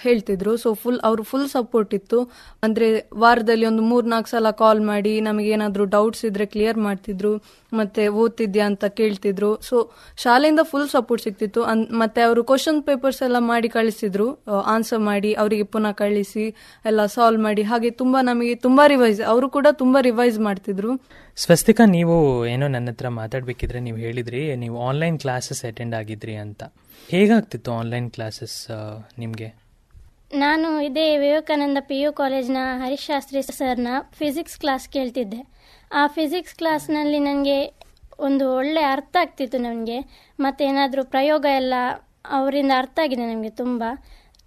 ಹೇಳ್ತಿದ್ರು. ಸೊ ಫುಲ್ ಅವರು ಫುಲ್ ಸಪೋರ್ಟ್ ಇತ್ತು. ಅಂದ್ರೆ ವಾರದಲ್ಲಿ ಒಂದು ಮೂರ್ ನಾಲ್ಕು ಸಲ ಕಾಲ್ ಮಾಡಿ ನಮಗೆ ಏನಾದ್ರು ಡೌಟ್ಸ್ ಇದ್ರೆ ಕ್ಲಿಯರ್ ಮಾಡ್ತಿದ್ರು. ಮತ್ತೆ ಓದ್ತಿದ್ಯಾ ಅಂತ ಕೇಳ್ತಿದ್ರು. ಸೊ ಶಾಲೆಯಿಂದ ಫುಲ್ ಸಪೋರ್ಟ್ ಸಿಗ್ತಿತ್ತು ಮತ್ತೆ ಅವರು ಕ್ವಶನ್ ಪೇಪರ್ಸ್ ಎಲ್ಲ ಮಾಡಿ ಕಳಿಸಿದ್ರು. ಆನ್ಸರ್ ಮಾಡಿ, ಅವರಿಗೆ ಪುನಃ ಕಳಿಸಿ, ಎಲ್ಲ ಸಾಲ್ವ್ ಮಾಡಿ. ಹಾಗೆ ತುಂಬಾ ನಮಗೆ ತುಂಬಾ ರಿವೈಸ್ ಅವರು ಕೂಡ ತುಂಬಾ ರಿವೈಸ್ ಮಾಡ್ತಿದ್ರು. ಸ್ವಸ್ತಿಕಾ ನೀವು ಏನೋ ನನ್ನ ಹತ್ರ ಮಾತಾಡ್ಬೇಕಿದ್ರೆ ನೀವು ಹೇಳಿದ್ರಿ, ನೀವು ಆನ್ಲೈನ್ ಕ್ಲಾಸಸ್ ಅಟೆಂಡ್ ಆಗಿದ್ರಿ ಅಂತ. ಹೇಗಾಗ್ತಿತ್ತು ಆನ್ಲೈನ್ ಕ್ಲಾಸಸ್ ನಿಮಗೆ? ನಾನು ಇದೇ ವಿವೇಕಾನಂದ ಪಿ ಯು ಕಾಲೇಜ್ನ ಹರೀಶ್ ಶಾಸ್ತ್ರಿ ಸರ್ನ ಫಿಸಿಕ್ಸ್ ಕ್ಲಾಸ್ ಕೇಳ್ತಿದ್ದೆ. ಆ ಫಿಸಿಕ್ಸ್ ಕ್ಲಾಸ್ನಲ್ಲಿ ನನಗೆ ಒಂದು ಒಳ್ಳೆ ಅರ್ಥ ಆಗ್ತಿತ್ತು ನನಗೆ ಮತ್ತು ಏನಾದರೂ ಪ್ರಯೋಗ ಎಲ್ಲ ಅವರಿಂದ ಅರ್ಥ ಆಗಿದೆ ನನಗೆ ತುಂಬ.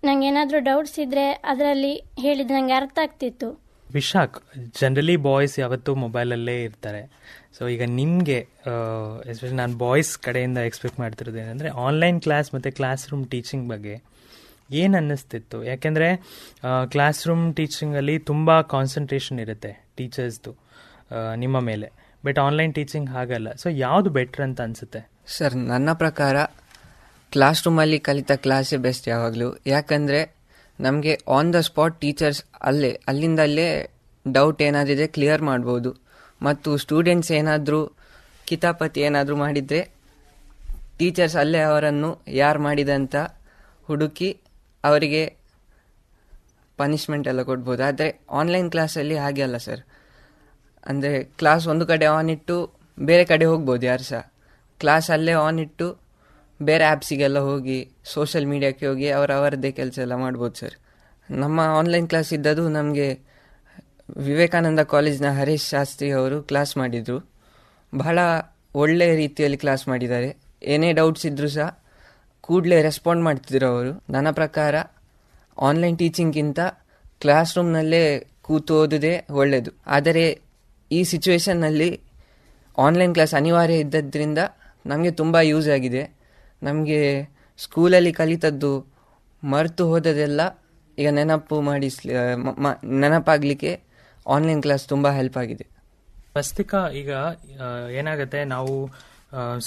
ನನಗೆ ಏನಾದರೂ ಡೌಟ್ಸ್ ಇದ್ದರೆ ಅದರಲ್ಲಿ ಹೇಳಿದ ನನಗೆ ಅರ್ಥ ಆಗ್ತಿತ್ತು. ವಿಶಾಖ್ ಜನರಲಿ ಬಾಯ್ಸ್ ಯಾವತ್ತೂ ಮೊಬೈಲಲ್ಲೇ ಇರ್ತಾರೆ. ಸೊ ಈಗ ನಿಮಗೆ ಎಸ್ಪೆಷಲಿ ನಾನು ಬಾಯ್ಸ್ ಕಡೆಯಿಂದ ಎಕ್ಸ್ಪೆಕ್ಟ್ ಮಾಡ್ತಿರೋದು ಏನಂದರೆ ಆನ್ಲೈನ್ ಕ್ಲಾಸ್ ಮತ್ತು ಕ್ಲಾಸ್ ರೂಮ್ ಟೀಚಿಂಗ್ ಬಗ್ಗೆ ಏನು ಅನ್ನಿಸ್ತಿತ್ತು? ಯಾಕೆಂದರೆ ಕ್ಲಾಸ್ ರೂಮ್ ಟೀಚಿಂಗಲ್ಲಿ ತುಂಬ ಕಾನ್ಸಂಟ್ರೇಷನ್ ಇರುತ್ತೆ ಟೀಚರ್ಸ್ದು ನಿಮ್ಮ ಮೇಲೆ. ಬಟ್ ಆನ್ಲೈನ್ ಟೀಚಿಂಗ್ ಹಾಗಲ್ಲ. ಸೊ ಯಾವುದು ಬೆಟ್ರ್ ಅಂತ ಅನಿಸುತ್ತೆ? ಸರ್ ನನ್ನ ಪ್ರಕಾರ ಕ್ಲಾಸ್ ರೂಮಲ್ಲಿ ಕಲಿತ ಕ್ಲಾಸೇ ಬೆಸ್ಟ್ ಯಾವಾಗಲೂ. ಯಾಕಂದರೆ ನಮಗೆ ಆನ್ ದ ಸ್ಪಾಟ್ ಟೀಚರ್ಸ್ ಅಲ್ಲೇ ಅಲ್ಲಿಂದಲ್ಲೇ ಡೌಟ್ ಏನಾದಿದೆ ಕ್ಲಿಯರ್ ಮಾಡ್ಬೋದು. ಮತ್ತು ಸ್ಟೂಡೆಂಟ್ಸ್ ಏನಾದರೂ ಕಿತಾಪತಿ ಏನಾದರೂ ಮಾಡಿದರೆ ಟೀಚರ್ಸ್ ಅಲ್ಲೇ ಅವರನ್ನು ಯಾರು ಮಾಡಿದಂತ ಹುಡುಕಿ ಅವರಿಗೆ ಪನಿಷ್ಮೆಂಟ್ ಎಲ್ಲ ಕೊಡ್ಬೋದು. ಆದರೆ ಆನ್ಲೈನ್ ಕ್ಲಾಸಲ್ಲಿ ಹಾಗೆ ಅಲ್ಲ ಸರ್ ಅಂದರೆ ಕ್ಲಾಸ್ ಒಂದು ಕಡೆ ಆನ್ ಇಟ್ಟು ಬೇರೆ ಕಡೆ ಹೋಗ್ಬೋದು ಯಾರು ಸಹ. ಕ್ಲಾಸ್ ಅಲ್ಲೇ ಆನ್ ಇಟ್ಟು ಬೇರೆ ಆ್ಯಪ್ಸಿಗೆಲ್ಲ ಹೋಗಿ ಸೋಷಿಯಲ್ ಮೀಡಿಯಾಕ್ಕೆ ಹೋಗಿ ಅವರ ಅವರದ್ದೇ ಕೆಲಸ ಎಲ್ಲ ಮಾಡ್ಬೋದು ಸರ್ ನಮ್ಮ ಆನ್ಲೈನ್ ಕ್ಲಾಸ್ ಇದ್ದದ್ದು ನಮಗೆ ವಿವೇಕಾನಂದ ಕಾಲೇಜ್ನ ಹರೀಶ್ ಶಾಸ್ತ್ರಿ ಅವರು ಕ್ಲಾಸ್ ಮಾಡಿದರು. ಬಹಳ ಒಳ್ಳೆಯ ರೀತಿಯಲ್ಲಿ ಕ್ಲಾಸ್ ಮಾಡಿದ್ದಾರೆ. ಏನೇ ಡೌಟ್ಸ್ ಇದ್ದರೂ ಸಹ ಕೂಡಲೇ ರೆಸ್ಪಾಂಡ್ ಮಾಡ್ತಿದ್ರು ಅವರು. ನನ್ನ ಪ್ರಕಾರ ಆನ್ಲೈನ್ ಟೀಚಿಂಗ್ಗಿಂತ ಕ್ಲಾಸ್ ರೂಮ್ನಲ್ಲೇ ಕೂತು ಓದೋದೇ ಒಳ್ಳೆಯದು ಆದರೆ ಈ ಸಿಚುವೇಶನ್ನಲ್ಲಿ ಆನ್ಲೈನ್ ಕ್ಲಾಸ್ ಅನಿವಾರ್ಯ ಇದ್ದದ್ರಿಂದ ನಮಗೆ ತುಂಬ ಯೂಸ್ ಆಗಿದೆ. ನಮಗೆ ಸ್ಕೂಲಲ್ಲಿ ಕಲಿತದ್ದು ಮರೆತು ಹೋದದೆಲ್ಲ ಈಗ ನೆನಪು ಮಾಡಿಸ್ಲಿ ಮ- ಮ- ನೆನಪಾಗಲಿಕ್ಕೆ ಆನ್ಲೈನ್ ಕ್ಲಾಸ್ ತುಂಬ ಹೆಲ್ಪ್ ಆಗಿದೆ. ಸ್ವಸ್ತಿಕಾ ಈಗ ಏನಾಗುತ್ತೆ, ನಾವು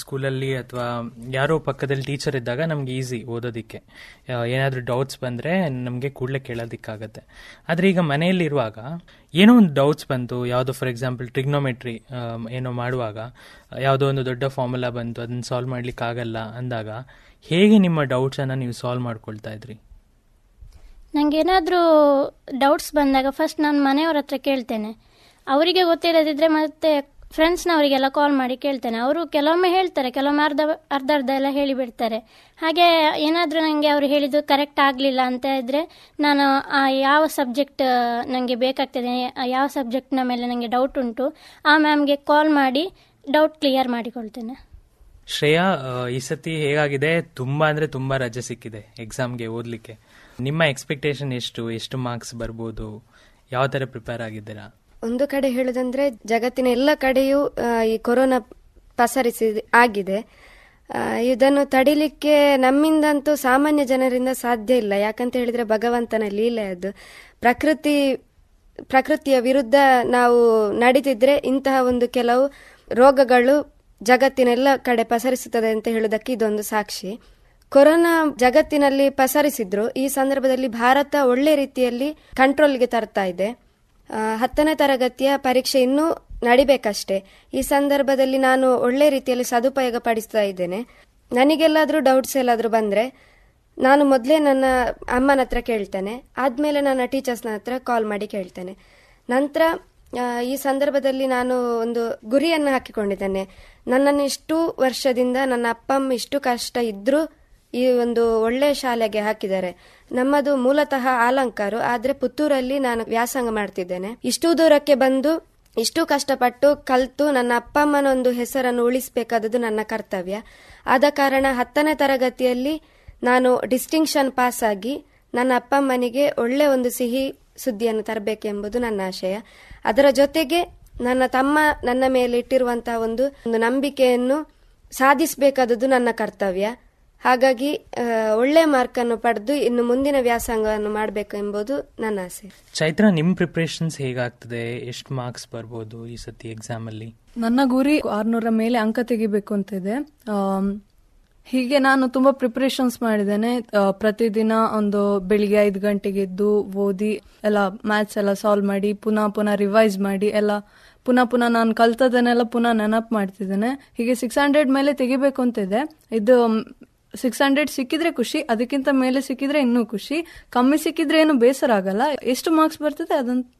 ಸ್ಕೂಲಲ್ಲಿ ಅಥವಾ ಯಾರೋ ಪಕ್ಕದಲ್ಲಿ ಟೀಚರ್ ಇದ್ದಾಗ ನಮ್ಗೆ ಈಸಿ ಓದೋದಕ್ಕೆ. ಏನಾದ್ರೂ ಡೌಟ್ಸ್ ಬಂದರೆ ನಮಗೆ ಕೂಡಲೇ ಕೇಳೋದಕ್ಕಾಗತ್ತೆ. ಆದರೆ ಈಗ ಮನೆಯಲ್ಲಿರುವಾಗ ಏನೋ ಒಂದು ಡೌಟ್ಸ್ ಬಂತು, ಯಾವುದೋ ಫಾರ್ ಎಕ್ಸಾಂಪಲ್ ಟ್ರಿಗ್ನೋಮೆಟ್ರಿ ಏನೋ ಮಾಡುವಾಗ, ಯಾವುದೋ ಒಂದು ದೊಡ್ಡ ಫಾರ್ಮುಲಾ ಬಂತು, ಅದನ್ನು ಸಾಲ್ವ್ ಮಾಡ್ಲಿಕ್ಕೆ ಆಗಲ್ಲ ಅಂದಾಗ ಹೇಗೆ ನಿಮ್ಮ ಡೌಟ್ಸನ್ನು ನೀವು ಸಾಲ್ವ್ ಮಾಡ್ಕೊಳ್ತಾ ಇದ್ರಿ? ನನಗೆ ಏನಾದ್ರೂ ಡೌಟ್ಸ್ ಬಂದಾಗ ಫಸ್ಟ್ ನಾನು ಮನೆಯವ್ರ ಹತ್ರ ಕೇಳ್ತೇನೆ. ಅವರಿಗೆ ಗೊತ್ತಿಲ್ಲದಿದ್ದರೆ ಮತ್ತೆ ಫ್ರೆಂಡ್ಸ್ನವರಿಗೆಲ್ಲ ಕಾಲ್ ಮಾಡಿ ಕೇಳ್ತೇನೆ. ಅವರು ಕೆಲವೊಮ್ಮೆ ಹೇಳ್ತಾರೆ, ಕೆಲವೊಮ್ಮೆ ಅರ್ಧ ಅರ್ಧ ಅರ್ಧ ಎಲ್ಲ ಹೇಳಿಬಿಡ್ತಾರೆ. ಹಾಗೆ ಏನಾದರೂ ನನಗೆ ಅವರು ಹೇಳಿದ್ದು ಕರೆಕ್ಟ್ ಆಗಲಿಲ್ಲ ಅಂತ ಇದ್ದರೆ ನಾನು ಆ ಯಾವ ಸಬ್ಜೆಕ್ಟ್ ನನಗೆ ಬೇಕಾಗ್ತದೆ ಯಾವ ಸಬ್ಜೆಕ್ಟ್ನ ಮೇಲೆ ನನಗೆ ಡೌಟ್ ಉಂಟು, ಆ ಮ್ಯಾಮ್ಗೆ ಕಾಲ್ ಮಾಡಿ ಡೌಟ್ ಕ್ಲಿಯರ್ ಮಾಡಿಕೊಳ್ತೇನೆ. ಶ್ರೇಯಾ ಈ ಸತಿ ಹೇಗಾಗಿದೆ? ತುಂಬ ಅಂದರೆ ತುಂಬಾ ರಜೆ ಸಿಕ್ಕಿದೆ ಎಕ್ಸಾಮ್ಗೆ ಓದಲಿಕ್ಕೆ. ನಿಮ್ಮ ಎಕ್ಸ್ಪೆಕ್ಟೇಷನ್ ಎಷ್ಟು? ಎಷ್ಟು ಮಾರ್ಕ್ಸ್ ಬರ್ಬೋದು? ಯಾವ ತರ ಪ್ರಿಪೇರ್ ಆಗಿದ್ದೀರಾ? ಒಂದು ಕಡೆ ಹೇಳುದಂದ್ರೆ ಜಗತ್ತಿನ ಎಲ್ಲ ಕಡೆಯೂ ಈ ಕೊರೋನಾ ಪಸರಿಸಿ ಆಗಿದೆ. ಇದನ್ನು ತಡಿಲಿಕ್ಕೆ ನಮ್ಮಿಂದಂತೂ ಸಾಮಾನ್ಯ ಜನರಿಂದ ಸಾಧ್ಯ ಇಲ್ಲ. ಯಾಕಂತ ಹೇಳಿದ್ರೆ ಭಗವಂತನ ಲೀಲೆ ಅದು. ಪ್ರಕೃತಿ, ಪ್ರಕೃತಿಯ ವಿರುದ್ಧ ನಾವು ನಡೀತಿದ್ರೆ ಇಂತಹ ಒಂದು ಕೆಲವು ರೋಗಗಳು ಜಗತ್ತಿನೆಲ್ಲ ಕಡೆ ಪಸರಿಸುತ್ತದೆ ಅಂತ ಹೇಳುವುದಕ್ಕೆ ಇದೊಂದು ಸಾಕ್ಷಿ. ಕೊರೋನಾ ಜಗತ್ತಿನಲ್ಲಿ ಪಸರಿಸಿದ್ರು. ಈ ಸಂದರ್ಭದಲ್ಲಿ ಭಾರತ ಒಳ್ಳೆ ರೀತಿಯಲ್ಲಿ ಕಂಟ್ರೋಲ್ಗೆ ತರ್ತಾ ಇದೆ. ಹತ್ತನೇ ತರಗತಿಯ ಪರೀಕ್ಷೆ ಇನ್ನೂ ನಡಿಬೇಕಷ್ಟೇ. ಈ ಸಂದರ್ಭದಲ್ಲಿ ನಾನು ಒಳ್ಳೆ ರೀತಿಯಲ್ಲಿ ಸದುಪಯೋಗ ಪಡಿಸ್ತಾ ಇದ್ದೇನೆ. ನನಗೆಲ್ಲಾದರೂ ಡೌಟ್ಸ್ ಎಲ್ಲಾದರೂ ಬಂದರೆ ನಾನು ಮೊದಲೇ ನನ್ನ ಅಮ್ಮನ ಹತ್ರ ಕೇಳ್ತೇನೆ. ಆದಮೇಲೆ ನನ್ನ ಟೀಚರ್ಸ್ನ ಹತ್ರ ಕಾಲ್ ಮಾಡಿ ಕೇಳ್ತೇನೆ. ನಂತರ ಈ ಸಂದರ್ಭದಲ್ಲಿ ನಾನು ಒಂದು ಗುರಿಯನ್ನು ಹಾಕಿಕೊಂಡಿದ್ದೇನೆ. ನನ್ನನ್ನು ಇಷ್ಟು ವರ್ಷದಿಂದ ನನ್ನ ಅಪ್ಪ ಇಷ್ಟು ಕಷ್ಟ ಇದ್ರೂ ಈ ಒಂದು ಒಳ್ಳೆಯ ಶಾಲೆಗೆ ಹಾಕಿದ್ದಾರೆ. ನಮ್ಮದು ಮೂಲತಃ ಆಲಂಕಾರು. ಆದ್ರೆ ಪುತ್ತೂರಲ್ಲಿ ನಾನು ವ್ಯಾಸಂಗ ಮಾಡ್ತಿದ್ದೇನೆ. ಇಷ್ಟು ದೂರಕ್ಕೆ ಬಂದು, ಇಷ್ಟು ಕಷ್ಟಪಟ್ಟು ಕಲ್ತು ನನ್ನ ಅಪ್ಪ ಅಮ್ಮನ ಒಂದು ಹೆಸರನ್ನು ಉಳಿಸಬೇಕಾದದ್ದು ನನ್ನ ಕರ್ತವ್ಯ. ಆದ ಕಾರಣ ಹತ್ತನೇ ತರಗತಿಯಲ್ಲಿ ನಾನು ಡಿಸ್ಟಿಂಕ್ಷನ್ ಪಾಸ್ ಆಗಿ ನನ್ನ ಅಪ್ಪ ಅಮ್ಮನಿಗೆ ಒಳ್ಳೆ ಒಂದು ಸಿಹಿ ಸುದ್ದಿಯನ್ನು ತರಬೇಕೆಂಬುದು ನನ್ನ ಆಶಯ. ಅದರ ಜೊತೆಗೆ ನನ್ನ ತಮ್ಮ ನನ್ನ ಮೇಲೆ ಇಟ್ಟಿರುವಂತಹ ಒಂದು ಒಂದು ನಂಬಿಕೆಯನ್ನು ಸಾಧಿಸಬೇಕಾದದ್ದು ನನ್ನ ಕರ್ತವ್ಯ. ಹಾಗಾಗಿ ಒಳ್ಳೆ ಮಾರ್ಕ್ ಅನ್ನು ಪಡೆದು ಇನ್ನು ಮುಂದಿನ ವ್ಯಾಸಂಗವನ್ನು ಮಾಡಬೇಕು ಎಂಬುದು ನನ್ನ ಆಸೆ. ಚೈತ್ರ ನಿಮ್ ಪ್ರಿಪರೇಷನ್ಸ್ ಹೇಗಾಗ್ತದೆ? ಎಷ್ಟು ಮಾರ್ಕ್ಸ್ ಬರ್ಬೋದು ಈ ಸತಿ ಎಕ್ಸಾಮ್ ಅಲ್ಲಿ? ನನ್ನ ಗುರಿ ಆರ್ನೂರ ಮೇಲೆ ಅಂಕ ತೆಗಿಬೇಕು ಅಂತ ಇದೆ. ಹೀಗೆ ನಾನು ತುಂಬಾ ಪ್ರಿಪರೇಷನ್ಸ್ ಮಾಡಿದ್ದೇನೆ. ಪ್ರತಿದಿನ ಒಂದು ಬೆಳಿಗ್ಗೆ ಐದು ಗಂಟೆಗೆ ಎದ್ದು ಓದಿ ಎಲ್ಲ ಮ್ಯಾಥ್ಸ್ ಎಲ್ಲ ಸಾಲ್ವ್ ಮಾಡಿ ಪುನಃ ಪುನಃ ರಿವೈಸ್ ಮಾಡಿ ಎಲ್ಲ ಪುನಃ ಪುನಃ ನಾನು ಕಲ್ತದನ್ನೆಲ್ಲ ಪುನಃ ನೆನಪು ಮಾಡ್ತಿದ್ದೇನೆ. ಹೀಗೆ ಸಿಕ್ಸ್ ಹಂಡ್ರೆಡ್ ಮೇಲೆ ತೆಗಿಬೇಕು ಅಂತ ಇದೆ. ಇದು ಸಿಕ್ಸ್ ಹಂಡ್ರೆಡ್ ಸಿಕ್ಕಿದ್ರೆ ಖುಷಿ, ಅದಕ್ಕಿಂತ ಮೇಲೆ ಸಿಕ್ಕಿದ್ರೆ ಇನ್ನೂ ಖುಷಿ. ಕಮ್ಮಿ ಸಿಕ್ಕಿದ್ರೆ ಏನು ಬೇಸರ ಆಗಲ್ಲ. ಎಷ್ಟು ಮಾರ್ಕ್ಸ್ ಬರ್ತದೆ ಅದನ್ನು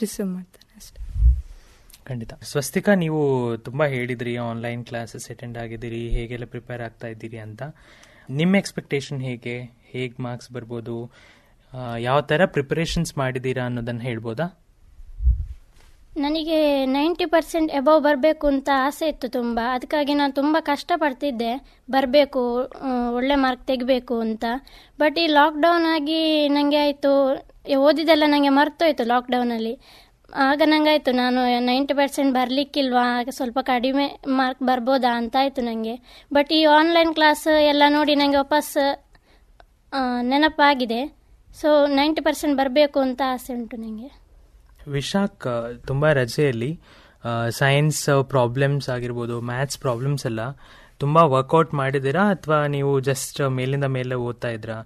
ರಿಸೀವ್ ಮಾಡ್ತಾನೆ ಅಷ್ಟೇ. ಖಂಡಿತ. ಸ್ವಸ್ತಿಕಾ, ನೀವು ತುಂಬಾ ಹೇಳಿದ್ರಿ ಆನ್ಲೈನ್ ಕ್ಲಾಸಸ್ ಅಟೆಂಡ್ ಆಗಿದ್ದೀರಿ, ಹೇಗೆಲ್ಲ ಪ್ರಿಪೇರ್ ಆಗ್ತಾ ಇದ್ದೀರಿ ಅಂತ. ನಿಮ್ಮ ಎಕ್ಸ್ಪೆಕ್ಟೇಷನ್ ಹೇಗೆ? ಹೇಗೆ ಮಾರ್ಕ್ಸ್ ಬರ್ಬೋದು? ಯಾವ ತರ ಪ್ರಿಪರೇಷನ್ಸ್ ಮಾಡಿದ್ದೀರಾ ಅನ್ನೋದನ್ನ ಹೇಳ್ಬೋದಾ? ನನಗೆ ನೈಂಟಿ ಪರ್ಸೆಂಟ್ ಎಬವ್ ಬರಬೇಕು ಅಂತ ಆಸೆ ಇತ್ತು ತುಂಬ. ಅದಕ್ಕಾಗಿ ನಾನು ತುಂಬ ಕಷ್ಟಪಡ್ತಿದ್ದೆ. ಬರಬೇಕು ಒಳ್ಳೆ ಮಾರ್ಕ್ ತೆಗಿಬೇಕು ಅಂತ. ಬಟ್ ಈ ಲಾಕ್ಡೌನ್ ಆಗಿ ನನಗೆ ಆಯಿತು. ಓದಿದೆಲ್ಲ ನನಗೆ ಮರ್ತೋಯ್ತು ಲಾಕ್ಡೌನಲ್ಲಿ ಆಗ ನಂಗಾಯಿತು ನಾನು ನೈಂಟಿ ಪರ್ಸೆಂಟ್ ಬರಲಿಕ್ಕಿಲ್ವಾ? ಸ್ವಲ್ಪ ಕಡಿಮೆ ಮಾರ್ಕ್ ಬರ್ಬೋದಾ ಅಂತ ಆಯಿತು ನನಗೆ ಬಟ್ ಈ ಆನ್ಲೈನ್ ಕ್ಲಾಸ್ ಎಲ್ಲ ನೋಡಿ ನನಗೆ ವಾಪಸ್ ನೆನಪಾಗಿದೆ. ಸೊ ನೈಂಟಿ ಪರ್ಸೆಂಟ್ ಬರಬೇಕು ಅಂತ ಆಸೆ ಉಂಟು ನನಗೆ ವಿಶಾಖ್ ತುಂಬ ರಜೆಯಲ್ಲಿ ಸೈನ್ಸ್ ಪ್ರಾಬ್ಲಮ್ಸ್ ಆಗಿರ್ಬೋದು ಮ್ಯಾಥ್ಸ್ ಪ್ರಾಬ್ಲಮ್ಸ್ ಎಲ್ಲ ತುಂಬ ವರ್ಕೌಟ್ ಮಾಡಿದ್ದೀರಾ? ಅಥವಾ ನೀವು ಜಸ್ಟ್ ಮೇಲಿಂದ ಮೇಲೆ ಓದ್ತಾ ಇದ್ರಾ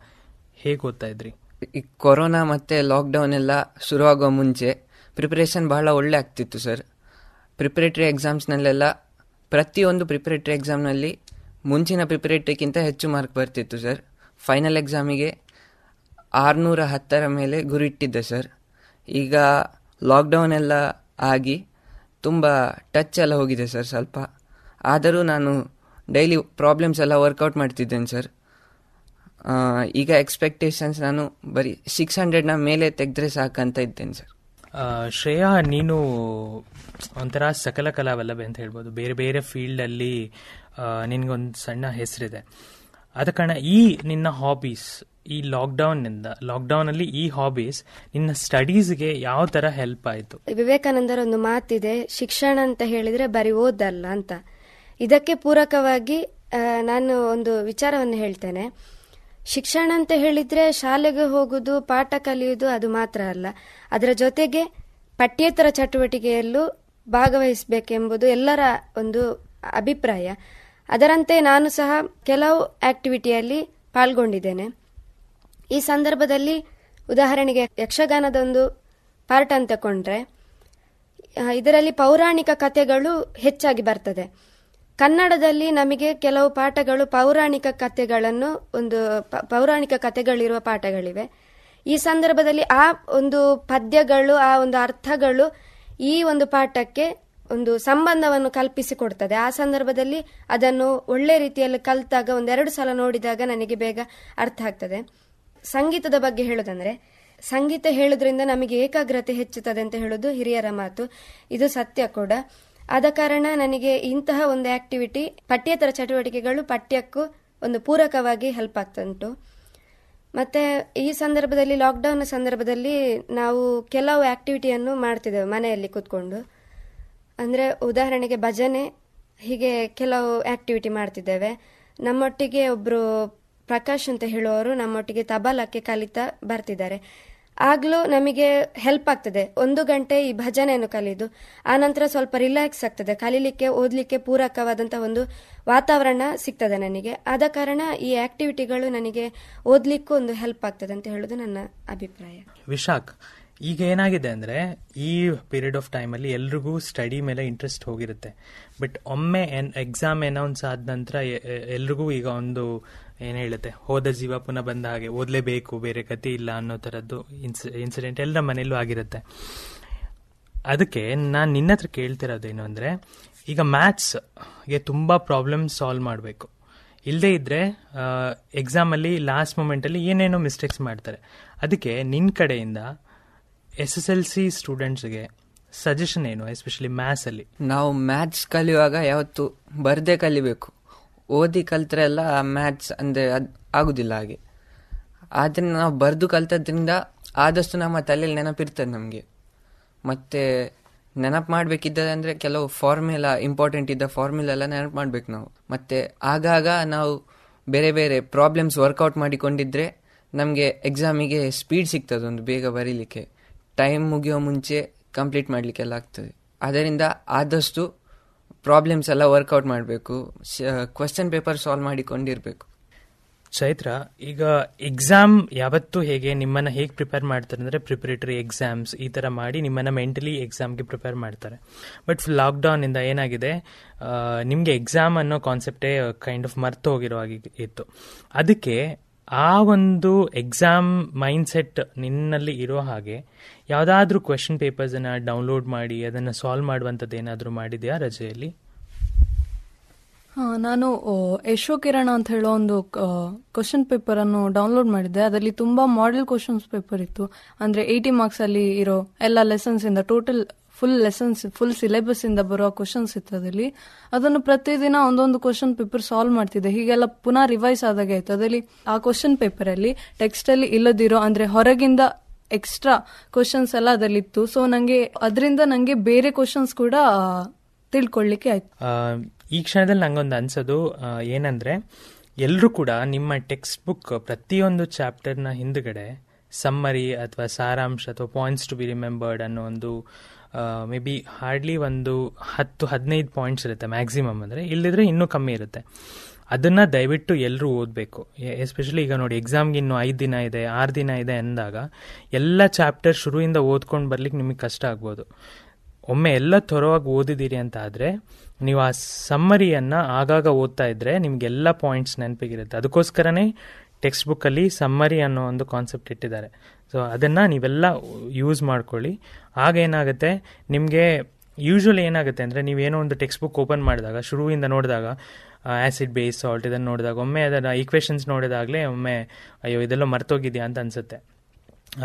ಹೇಗೆ ಓದ್ತಾ ಇದ್ರಿ? ಈ ಕೊರೋನಾ ಮತ್ತು ಲಾಕ್ಡೌನ್ ಎಲ್ಲ ಶುರುವಾಗೋ ಮುಂಚೆ ಪ್ರಿಪ್ರೇಷನ್ ಬಹಳ ಒಳ್ಳೆ ಆಗ್ತಿತ್ತು ಸರ್ ಪ್ರಿಪರೇಟರಿ ಎಕ್ಸಾಮ್ಸ್ನಲ್ಲೆಲ್ಲ ಪ್ರತಿಯೊಂದು ಪ್ರಿಪ್ರೇಟ್ರಿ ಎಕ್ಸಾಮ್ನಲ್ಲಿ ಮುಂಚಿನ ಪ್ರಿಪ್ರೇಟ್ರಿಗಿಂತ ಹೆಚ್ಚು ಮಾರ್ಕ್ ಬರ್ತಿತ್ತು ಸರ್ ಫೈನಲ್ ಎಕ್ಸಾಮಿಗೆ ಆರುನೂರ ಹತ್ತರ ಮೇಲೆ ಗುರಿ ಇಟ್ಟಿದ್ದೆ ಸರ್ ಈಗ ಲಾಕ್ಡೌನ್ ಎಲ್ಲ ಆಗಿ ತುಂಬ ಟಚ್ ಎಲ್ಲ ಹೋಗಿದೆ ಸರ್ ಸ್ವಲ್ಪ. ಆದರೂ ನಾನು ಡೈಲಿ ಪ್ರಾಬ್ಲಮ್ಸ್ ಎಲ್ಲ ವರ್ಕೌಟ್ ಮಾಡ್ತಿದ್ದೇನೆ ಸರ್ ಈಗ ಎಕ್ಸ್ಪೆಕ್ಟೇಷನ್ಸ್ ನಾನು ಬರೀ ಸಿಕ್ಸ್ ಹಂಡ್ರೆಡ್ನ ಮೇಲೆ ತೆಗೆದ್ರೆ ಸಾಕಂತ ಇದ್ದೇನೆ ಸರ್ ಶ್ರೇಯಾ, ನೀನು ಒಂಥರ ಸಕಲ ಕಲಾವಲ್ಲಭೆ ಅಂತ ಹೇಳ್ಬೋದು. ಬೇರೆ ಬೇರೆ ಫೀಲ್ಡಲ್ಲಿ ನಿನ್ಗೊಂದು ಸಣ್ಣ ಹೆಸರಿದೆ. ಆದ ಕಾರಣ ಈ ನಿನ್ನ ಹಾಬೀಸ್ ಈ ಲಾಕ್ಡೌನ್ನಿಂದ ಲಾಕ್ಡೌನ್ ಅಲ್ಲಿ ಈ ಹಾಬೀಸ್ ನಿನ್ನ ಸ್ಟಡೀಸ್ಗೆ ಯಾವ ತರ ಹೆಲ್ಪ್ ಆಯ್ತು? ವಿವೇಕಾನಂದರ ಒಂದು ಮಾತಿದೆ, ಶಿಕ್ಷಣ ಅಂತ ಹೇಳಿದ್ರೆ ಬರೀ ಓದಲ್ಲ ಅಂತ. ಇದಕ್ಕೆ ಪೂರಕವಾಗಿ ನಾನು ಒಂದು ವಿಚಾರವನ್ನು ಹೇಳ್ತೇನೆ. ಶಿಕ್ಷಣ ಅಂತ ಹೇಳಿದ್ರೆ ಶಾಲೆಗೆ ಹೋಗುದು, ಪಾಠ ಕಲಿಯುವುದು ಅದು ಮಾತ್ರ ಅಲ್ಲ. ಅದರ ಜೊತೆಗೆ ಪಠ್ಯೇತರ ಚಟುವಟಿಕೆಯಲ್ಲೂ ಭಾಗವಹಿಸಬೇಕೆಂಬುದು ಎಲ್ಲರ ಒಂದು ಅಭಿಪ್ರಾಯ. ಅದರಂತೆ ನಾನು ಸಹ ಕೆಲವು ಆಕ್ಟಿವಿಟಿಯಲ್ಲಿ ಪಾಲ್ಗೊಂಡಿದ್ದೇನೆ. ಈ ಸಂದರ್ಭದಲ್ಲಿ ಉದಾಹರಣೆಗೆ ಯಕ್ಷಗಾನದೊಂದು ಪಾರ್ಟ್ ಅಂತ ತಕೊಂಡ್ರೆ ಇದರಲ್ಲಿ ಪೌರಾಣಿಕ ಕಥೆಗಳು ಹೆಚ್ಚಾಗಿ ಬರ್ತದೆ. ಕನ್ನಡದಲ್ಲಿ ನಮಗೆ ಕೆಲವು ಪಾಠಗಳು ಪೌರಾಣಿಕ ಕಥೆಗಳನ್ನು, ಒಂದು ಪೌರಾಣಿಕ ಕಥೆಗಳಿರುವ ಪಾಠಗಳಿವೆ. ಈ ಸಂದರ್ಭದಲ್ಲಿ ಆ ಒಂದು ಪದ್ಯಗಳು, ಆ ಒಂದು ಅರ್ಥಗಳು ಈ ಒಂದು ಪಾಠಕ್ಕೆ ಒಂದು ಸಂಬಂಧವನ್ನು ಕಲ್ಪಿಸಿಕೊಡ್ತದೆ. ಆ ಸಂದರ್ಭದಲ್ಲಿ ಅದನ್ನು ಒಳ್ಳೆ ರೀತಿಯಲ್ಲಿ ಕಲ್ತಾಗ ಒಂದೆರಡು ಸಲ ನೋಡಿದಾಗ ನನಗೆ ಬೇಗ ಅರ್ಥ ಆಗ್ತದೆ. ಸಂಗೀತದ ಬಗ್ಗೆ ಹೇಳೋದಂದ್ರೆ ಸಂಗೀತ ಹೇಳೋದ್ರಿಂದ ನಮಗೆ ಏಕಾಗ್ರತೆ ಹೆಚ್ಚುತ್ತದೆ ಅಂತ ಹೇಳೋದು ಹಿರಿಯರ ಮಾತು. ಇದು ಸತ್ಯ ಕೂಡ. ಆದ ಕಾರಣ ನನಗೆ ಇಂತಹ ಒಂದು ಆಕ್ಟಿವಿಟಿ, ಪಠ್ಯೇತರ ಚಟುವಟಿಕೆಗಳು ಪಠ್ಯಕ್ಕೂ ಒಂದು ಪೂರಕವಾಗಿ ಹೆಲ್ಪ್ ಆಗ್ತುಂಟು. ಮತ್ತೆ ಈ ಸಂದರ್ಭದಲ್ಲಿ ಲಾಕ್ಡೌನ್ ಸಂದರ್ಭದಲ್ಲಿ ನಾವು ಕೆಲವು ಆಕ್ಟಿವಿಟಿಯನ್ನು ಮಾಡ್ತಿದ್ದೇವೆ ಮನೆಯಲ್ಲಿ ಕೂತ್ಕೊಂಡು. ಅಂದರೆ ಉದಾಹರಣೆಗೆ ಭಜನೆ ಹೀಗೆ ಕೆಲವು ಆಕ್ಟಿವಿಟಿ ಮಾಡ್ತಿದ್ದೇವೆ. ನಮ್ಮೊಟ್ಟಿಗೆ ಒಬ್ಬರು ಪ್ರಕಾಶ್ ಅಂತ ಹೇಳುವವರು ನಮ್ಮೊಟ್ಟಿಗೆ ತಬಲಕ್ಕೆ ಕಲಿತಾ ಬರ್ತಿದ್ದಾರೆ. ಆಗ್ಲೂ ನಮಗೆ ಹೆಲ್ಪ್ ಆಗ್ತದೆ. ಒಂದು ಗಂಟೆ ಈ ಭಜನೆಯನ್ನು ಕಲಿದು, ಆನಂತರ ಸ್ವಲ್ಪ ರಿಲ್ಯಾಕ್ಸ್ ಆಗ್ತದೆ. ಕಲೀಲಿಕ್ಕೆ, ಓದಲಿಕ್ಕೆ ಪೂರಕವಾದಂತ ಒಂದು ವಾತಾವರಣ ಸಿಗ್ತದೆ ನನಗೆ. ಆದ ಕಾರಣ ಈ ಆಕ್ಟಿವಿಟಿಗಳು ನನಗೆ ಓದ್ಲಿಕ್ಕೂ ಒಂದು ಹೆಲ್ಪ್ ಆಗ್ತದೆ ಅಂತ ಹೇಳೋದು ನನ್ನ ಅಭಿಪ್ರಾಯ. ವಿಶಾಖ್ ಈಗ ಏನಾಗಿದೆ ಅಂದರೆ ಈ ಪೀರಿಯಡ್ ಆಫ್ ಟೈಮಲ್ಲಿ ಎಲ್ರಿಗೂ ಸ್ಟಡಿ ಮೇಲೆ ಇಂಟ್ರೆಸ್ಟ್ ಹೋಗಿರುತ್ತೆ. ಬಟ್ ಒಮ್ಮೆ ಎನ್ ಎಕ್ಸಾಮ್ ಅನೌನ್ಸ್ ಆದ ನಂತರ ಎಲ್ರಿಗೂ ಈಗ ಒಂದು ಏನು ಹೇಳುತ್ತೆ, ಹೋದ ಜೀವ ಪುನಃ ಬಂದ ಹಾಗೆ ಓದಲೇಬೇಕು, ಬೇರೆ ಗತಿ ಇಲ್ಲ ಅನ್ನೋ ಥರದ್ದು ತರದ್ದು ಇನ್ಸಿಡೆಂಟ್ ಎಲ್ಲರ ಮನೆಯಲ್ಲೂ ಆಗಿರುತ್ತೆ. ಅದಕ್ಕೆ ನಾನು ನಿನ್ನ ಹತ್ರ ಕೇಳ್ತಿರೋದೇನು ಅಂದರೆ, ಈಗ ಮ್ಯಾಥ್ಸ್ಗೆ ತುಂಬಾ ಪ್ರಾಬ್ಲಮ್ ಸಾಲ್ವ್ ಮಾಡಬೇಕು. ಇಲ್ಲದೇ ಇದ್ದರೆ ಎಕ್ಸಾಮಲ್ಲಿ ಲಾಸ್ಟ್ ಮೂಮೆಂಟಲ್ಲಿ ಏನೇನೋ ಮಿಸ್ಟೇಕ್ಸ್ ಮಾಡ್ತಾರೆ. ಅದಕ್ಕೆ ನಿನ್ನ ಕಡೆಯಿಂದ ಎಸ್ ಎಸ್ ಎಲ್ ಸಿ ಸ್ಟೂಡೆಂಟ್ಸ್ಗೆ ಸಜೆಷನ್ ಏನು ಎಸ್ಪೆಷಲಿ ಮ್ಯಾಥ್ಸ್ ಅಲ್ಲಿ? ನಾವು ಮ್ಯಾಥ್ಸ್ ಕಲಿಯುವಾಗ ಯಾವತ್ತು ಬರ್ದೇ ಕಲಿಬೇಕು. ಓದಿ ಕಲ್ತ್ರೆ ಎಲ್ಲ ಮ್ಯಾಥ್ಸ್ ಅಂದರೆ ಅದು ಆಗುದಿಲ್ಲ ಹಾಗೆ. ಆದರೆ ನಾವು ಬರೆದು ಕಲ್ತದ್ರಿಂದ ಆದಷ್ಟು ನಮ್ಮ ತಲೆಯಲ್ಲಿ ನೆನಪಿರ್ತದೆ ನಮಗೆ. ಮತ್ತೆ ನೆನಪು ಮಾಡಬೇಕಿದ್ದರೆ ಅಂದರೆ ಕೆಲವು ಫಾರ್ಮುಲಾ ಇಂಪಾರ್ಟೆಂಟ್ ಇದ್ದ ಫಾರ್ಮುಲಾ ಎಲ್ಲ ನೆನಪು ಮಾಡ್ಬೇಕು ನಾವು. ಮತ್ತೆ ಆಗಾಗ ನಾವು ಬೇರೆ ಬೇರೆ ಪ್ರಾಬ್ಲಮ್ಸ್ ವರ್ಕೌಟ್ ಮಾಡಿಕೊಂಡಿದ್ರೆ ನಮಗೆ ಎಕ್ಸಾಮಿಗೆ ಸ್ಪೀಡ್ ಸಿಗ್ತದೆ ಒಂದು ಬೇಗ ಬರೀಲಿಕ್ಕೆ. ಟೈಮ್ ಮುಗಿಯೋ ಮುಂಚೆ ಕಂಪ್ಲೀಟ್ ಮಾಡಲಿಕ್ಕೆಲ್ಲ ಆಗ್ತದೆ. ಅದರಿಂದ ಆದಷ್ಟು ಪ್ರಾಬ್ಲಮ್ಸ್ ಎಲ್ಲ ವರ್ಕೌಟ್ ಮಾಡಬೇಕು. ಕ್ವಶನ್ ಪೇಪರ್ ಸಾಲ್ವ್ ಮಾಡಿಕೊಂಡಿರಬೇಕು. ಚೈತ್ರ, ಈಗ ಎಕ್ಸಾಮ್ ಯಾವತ್ತೂ ಹೇಗೆ ನಿಮ್ಮನ್ನು ಹೇಗೆ ಪ್ರಿಪೇರ್ ಮಾಡ್ತಾರೆ ಅಂದರೆ ಪ್ರಿಪರೇಟರಿ ಎಕ್ಸಾಮ್ಸ್ ಈ ಥರ ಮಾಡಿ ನಿಮ್ಮನ್ನು ಮೆಂಟಲಿ ಎಕ್ಸಾಮ್ಗೆ ಪ್ರಿಪೇರ್ ಮಾಡ್ತಾರೆ. ಬಟ್ ಲಾಕ್ಡೌನಿಂದ ಏನಾಗಿದೆ ನಿಮಗೆ ಎಕ್ಸಾಮ್ ಅನ್ನೋ ಕಾನ್ಸೆಪ್ಟೇ ಕೈಂಡ್ ಆಫ್ ಮರ್ತು ಹೋಗಿರೋ ಹಾಗೆ ಇತ್ತು. ಅದಕ್ಕೆ ಆ ಒಂದು ಎಕ್ಸಾಮ್ ಮೈಂಡ್ ಸೆಟ್ ನಿನ್ನಲ್ಲಿ ಇರೋ ಹಾಗೆ ಯಾವುದಾದ್ರೂ ಕ್ವೆಶನ್ ಪೇಪರ್ಸ್ ಅನ್ನ ಡೌನ್ಲೋಡ್ ಮಾಡಿ, ಅದನ್ನು ಸಾಲ್ವ್ ಮಾಡುವಂಥದ್ದು ಏನಾದರೂ ಮಾಡಿದೆಯಾ ರಜೆಯಲ್ಲಿ? ಹಾಂ, ನಾನು ಯಶೋ ಕಿರಣ ಅಂತ ಹೇಳೋ ಒಂದು ಕ್ವಶನ್ ಪೇಪರ್ ಅನ್ನು ಡೌನ್ಲೋಡ್ ಮಾಡಿದ್ದೆ. ಅದರಲ್ಲಿ ತುಂಬಾ ಮಾಡೆಲ್ ಕ್ವಶನ್ಸ್ ಪೇಪರ್ ಇತ್ತು. ಅಂದ್ರೆ ಏಯ್ಟಿ ಮಾರ್ಕ್ಸ್ ಅಲ್ಲಿ ಇರೋ ಎಲ್ಲ ಲೆಸನ್ಸ್ ಇಂದ total full lessons full syllabus ಇಂದ ಬರೋ ಕ್ವಶನ್ಸ್ ಇತ್ತು ಅದರಲ್ಲಿ. ಅದನ್ನು ಪ್ರತಿದಿನ ಒಂದೊಂದು ಕ್ವಶನ್ ಪೇಪರ್ ಸಾಲ್ವ್ ಮಾಡ್ತಿದ್ದೆ. ಹೀಗೆಲ್ಲ ಪುನಃ ರಿವೈಸ್ ಆದಾಗೆ ಆಯ್ತು. ಅದರಲ್ಲಿ ಆ ಕ್ವಶನ್ ಪೇಪರ್ ಅಲ್ಲಿ ಟೆಕ್ಸ್ಟ್ ಅಲ್ಲಿ ಇಲ್ಲದಿರೋ, ಅಂದ್ರೆ ಹೊರಗಿಂದ ಎಕ್ಸ್ಟ್ರಾ ಕ್ವಶನ್ಸ್ ಎಲ್ಲ ಅದರಲ್ಲಿತ್ತು. ಸೊ ನಂಗೆ ಅದರಿಂದ ನಂಗೆ ಬೇರೆ ಕ್ವಶನ್ಸ್ ಕೂಡ ತಿಳ್ಕೊಳ್ಳಿಕ್ಕೆ ಆಯ್ತು. ಈ ಕ್ಷಣದಲ್ಲಿ ನಂಗೊಂದು ಅನ್ಸೋದು ಏನಂದ್ರೆ ಎಲ್ಲರೂ ಕೂಡ ನಿಮ್ಮ ಟೆಕ್ಸ್ಟ್ ಬುಕ್ ಪ್ರತಿಯೊಂದು ಚಾಪ್ಟರ್ನ ಹಿಂದ್ಗಡೆ ಸಮ್ಮರಿ ಅಥವಾ ಸಾರಾಂಶ ಅಥವಾ ಪಾಯಿಂಟ್ಸ್ ಟು ಬಿ ರಿಮೆಂಬರ್ಡ್ ಅನ್ನೋ ಒಂದು ಮೇ ಬಿ ಹಾರ್ಡ್ಲಿ ಒಂದು ಹತ್ತು, ಹದಿನೈದು ಪಾಯಿಂಟ್ಸ್ ಇರುತ್ತೆ ಮ್ಯಾಕ್ಸಿಮಮ್ ಅಂದರೆ. ಇಲ್ಲದಿದ್ರೆ ಇನ್ನೂ ಕಮ್ಮಿ ಇರುತ್ತೆ. ಅದನ್ನು ದಯವಿಟ್ಟು ಎಲ್ಲರೂ ಓದಬೇಕು. ಎಸ್ಪೆಷಲಿ ಈಗ ನೋಡಿ ಎಕ್ಸಾಮ್ಗೆ ಇನ್ನು ಐದು ದಿನ ಇದೆ, ಆರು ದಿನ ಇದೆ ಅಂದಾಗ ಎಲ್ಲ ಚಾಪ್ಟರ್ ಶುರುವಿಂದ ಓದ್ಕೊಂಡು ಬರ್ಲಿಕ್ಕೆ ನಿಮಗೆ ಕಷ್ಟ ಆಗ್ಬೋದು. ಒಮ್ಮೆ ಎಲ್ಲ ಥೊರವಾಗಿ ಓದಿದ್ದೀರಿ ಅಂತ ಆದರೆ ನೀವು ಆ ಸಮ್ಮರಿಯನ್ನು ಆಗಾಗ ಓದ್ತಾ ಇದ್ದರೆ ನಿಮಗೆಲ್ಲ ಪಾಯಿಂಟ್ಸ್ ನೆನಪಿಗಿರುತ್ತೆ. ಅದಕ್ಕೋಸ್ಕರನೇ ಟೆಕ್ಸ್ಟ್ ಬುಕ್ಕಲ್ಲಿ ಸಮ್ಮರಿ ಅನ್ನೋ ಒಂದು ಕಾನ್ಸೆಪ್ಟ್ ಇಟ್ಟಿದ್ದಾರೆ. ಸೊ ಅದನ್ನು ನೀವೆಲ್ಲ ಯೂಸ್ ಮಾಡ್ಕೊಳ್ಳಿ. ಆಗ ಏನಾಗುತ್ತೆ? ನಿಮಗೆ ಯೂಶ್ವಲಿ ಏನಾಗುತ್ತೆ ಅಂದರೆ ನೀವೇನೋ ಒಂದು ಟೆಕ್ಸ್ಟ್ ಬುಕ್ ಓಪನ್ ಮಾಡಿದಾಗ, ಶುರುವಿಂದ ನೋಡಿದಾಗ ಆ್ಯಸಿಡ್ ಬೇಸ್ ಸಾಲ್ಟ್ ಇದನ್ನು ನೋಡಿದಾಗ, ಒಮ್ಮೆ ಅದನ್ನು ಈಕ್ವೇಷನ್ಸ್ ನೋಡಿದಾಗಲೇ ಒಮ್ಮೆ, ಅಯ್ಯೋ, ಇದೆಲ್ಲ ಮರ್ತೋಗಿದೆಯಾ ಅಂತ ಅನಿಸುತ್ತೆ.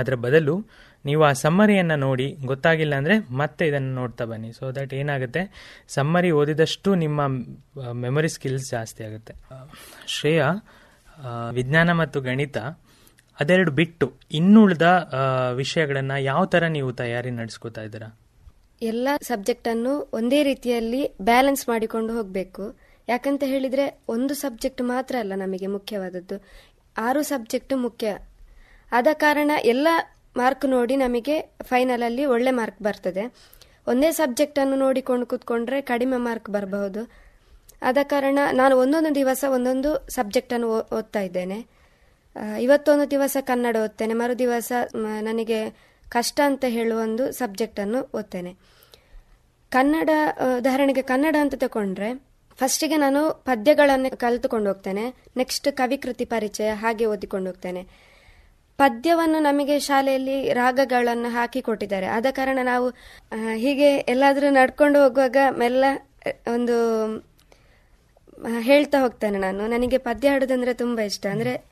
ಅದರ ಬದಲು ನೀವು ಆ ಸಮ್ಮರಿಯನ್ನು ನೋಡಿ, ಗೊತ್ತಾಗಿಲ್ಲ ಅಂದರೆ ಮತ್ತೆ ಇದನ್ನು ನೋಡ್ತಾ ಬನ್ನಿ. ಸೊ ದಟ್ ಏನಾಗುತ್ತೆ? ಸಮ್ಮರಿ ಓದಿದಷ್ಟು ನಿಮ್ಮ ಮೆಮೊರಿ ಸ್ಕಿಲ್ಸ್ ಜಾಸ್ತಿ ಆಗುತ್ತೆ. ಶ್ರೇಯಾ ವಿಜ್ಞಾನ ಮತ್ತು ಗಣಿತ, ಅದೆರಡು ಬಿಟ್ಟು ಇನ್ನುಳಿದ ವಿಷಯಗಳನ್ನ ಯಾವ ತರ ನೀವು ತಯಾರಿ ನಡೆಸ್ಕೋತಾ ಇದ್ದೀರಾ? ಎಲ್ಲ ಸಬ್ಜೆಕ್ಟ್ ಅನ್ನು ಒಂದೇ ರೀತಿಯಲ್ಲಿ ಬ್ಯಾಲೆನ್ಸ್ ಮಾಡಿಕೊಂಡು ಹೋಗಬೇಕು. ಯಾಕಂತ ಹೇಳಿದ್ರೆ ಒಂದು ಸಬ್ಜೆಕ್ಟ್ ಮಾತ್ರ ಅಲ್ಲ ನಮಗೆ ಮುಖ್ಯವಾದದ್ದು. ಆರು ಸಬ್ಜೆಕ್ಟ್ ಮುಖ್ಯ. ಆದ ಕಾರಣ ಎಲ್ಲ ಮಾರ್ಕ್ ನೋಡಿ ನಮಗೆ ಫೈನಲ್ ಅಲ್ಲಿ ಒಳ್ಳೆ ಮಾರ್ಕ್ ಬರ್ತದೆ. ಒಂದೇ ಸಬ್ಜೆಕ್ಟ್ ಅನ್ನು ನೋಡಿಕೊಂಡು ಕೂತ್ಕೊಂಡ್ರೆ ಕಡಿಮೆ ಮಾರ್ಕ್ ಬರಬಹುದು. ಆದ ಕಾರಣ ನಾನು ಒಂದೊಂದು ದಿವಸ ಒಂದೊಂದು ಸಬ್ಜೆಕ್ಟ್ ಅನ್ನು ಓದ್ತಾ ಇದ್ದೇನೆ. ಇವತ್ತೊಂದು ದಿವಸ ಕನ್ನಡ ಓದ್ತೇನೆ ಮರು ದಿವಸ ನನಗೆ ಕಷ್ಟ ಅಂತ ಹೇಳುವ ಒಂದು ಸಬ್ಜೆಕ್ಟ್ ಅನ್ನು ಓದ್ತೇನೆ. ಕನ್ನಡ ಉದಾಹರಣೆಗೆ ಕನ್ನಡ ಅಂತ ತಗೊಂಡ್ರೆ ಫಸ್ಟಿಗೆ ನಾನು ಪದ್ಯಗಳನ್ನು ಕಲಿತುಕೊಂಡು ಹೋಗ್ತೇನೆ ನೆಕ್ಸ್ಟ್ ಕವಿಕೃತಿ ಪರಿಚಯ ಹಾಗೆ ಓದಿಕೊಂಡು ಹೋಗ್ತೇನೆ. ಪದ್ಯವನ್ನು ನಮಗೆ ಶಾಲೆಯಲ್ಲಿ ರಾಗಗಳನ್ನು ಹಾಕಿ ಕೊಟ್ಟಿದ್ದಾರೆ. ಆದ ಕಾರಣ ನಾವು ಹೀಗೆ ಎಲ್ಲಾದರೂ ನಡ್ಕೊಂಡು ಹೋಗುವಾಗ ಮೆಲ್ಲ ಒಂದು ಹೇಳ್ತಾ ಹೋಗ್ತೇನೆ ನಾನು. ನನಗೆ ಪದ್ಯ ಹಾಡೋದಂದ್ರೆ ತುಂಬಾ ಇಷ್ಟ. ಅಂದ್ರೆ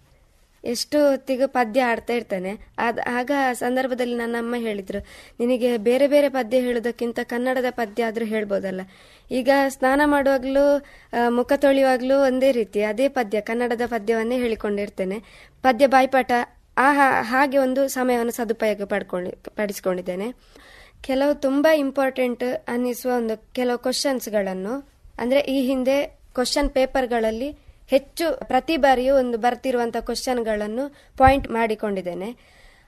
ಎಷ್ಟು ಹೊತ್ತಿಗೂ ಪದ್ಯ ಹಾಡ್ತಾ ಇರ್ತೇನೆ. ಅದ್ ಆಗ ಸಂದರ್ಭದಲ್ಲಿ ನನ್ನ ಅಮ್ಮ ಹೇಳಿದ್ರು, ನಿನಗೆ ಬೇರೆ ಬೇರೆ ಪದ್ಯ ಹೇಳೋದಕ್ಕಿಂತ ಕನ್ನಡದ ಪದ್ಯ ಆದ್ರೂ ಹೇಳ್ಬೋದಲ್ಲ. ಈಗ ಸ್ನಾನ ಮಾಡುವಾಗ್ಲೂ ಮುಖ ತೊಳೆಯುವಾಗ್ಲೂ ಒಂದೇ ರೀತಿ, ಅದೇ ಪದ್ಯ, ಕನ್ನಡದ ಪದ್ಯವನ್ನೇ ಹೇಳಿಕೊಂಡಿರ್ತೇನೆ. ಪದ್ಯ ಬಾಯ್ಪಾಠ, ಆ ಹಾಗೆ ಒಂದು ಸಮಯವನ್ನು ಸದುಪಯೋಗ ಪಡ್ಕೊಂಡು ಪಡಿಸ್ಕೊಂಡಿದ್ದೇನೆ. ಕೆಲವು ತುಂಬಾ ಇಂಪಾರ್ಟೆಂಟ್ ಅನ್ನಿಸುವ ಒಂದು, ಕೆಲವು ಕ್ವಶನ್ಸ್ಗಳನ್ನು ಅಂದ್ರೆ ಈ ಹಿಂದೆ ಕ್ವಶನ್ ಪೇಪರ್ಗಳಲ್ಲಿ ಹೆಚ್ಚು ಪ್ರತಿ ಬಾರಿಯೂ ಒಂದು ಬರ್ತಿರುವಂತಹ ಕ್ವಶನ್ಗಳನ್ನು ಪಾಯಿಂಟ್ ಮಾಡಿಕೊಂಡಿದ್ದೇನೆ.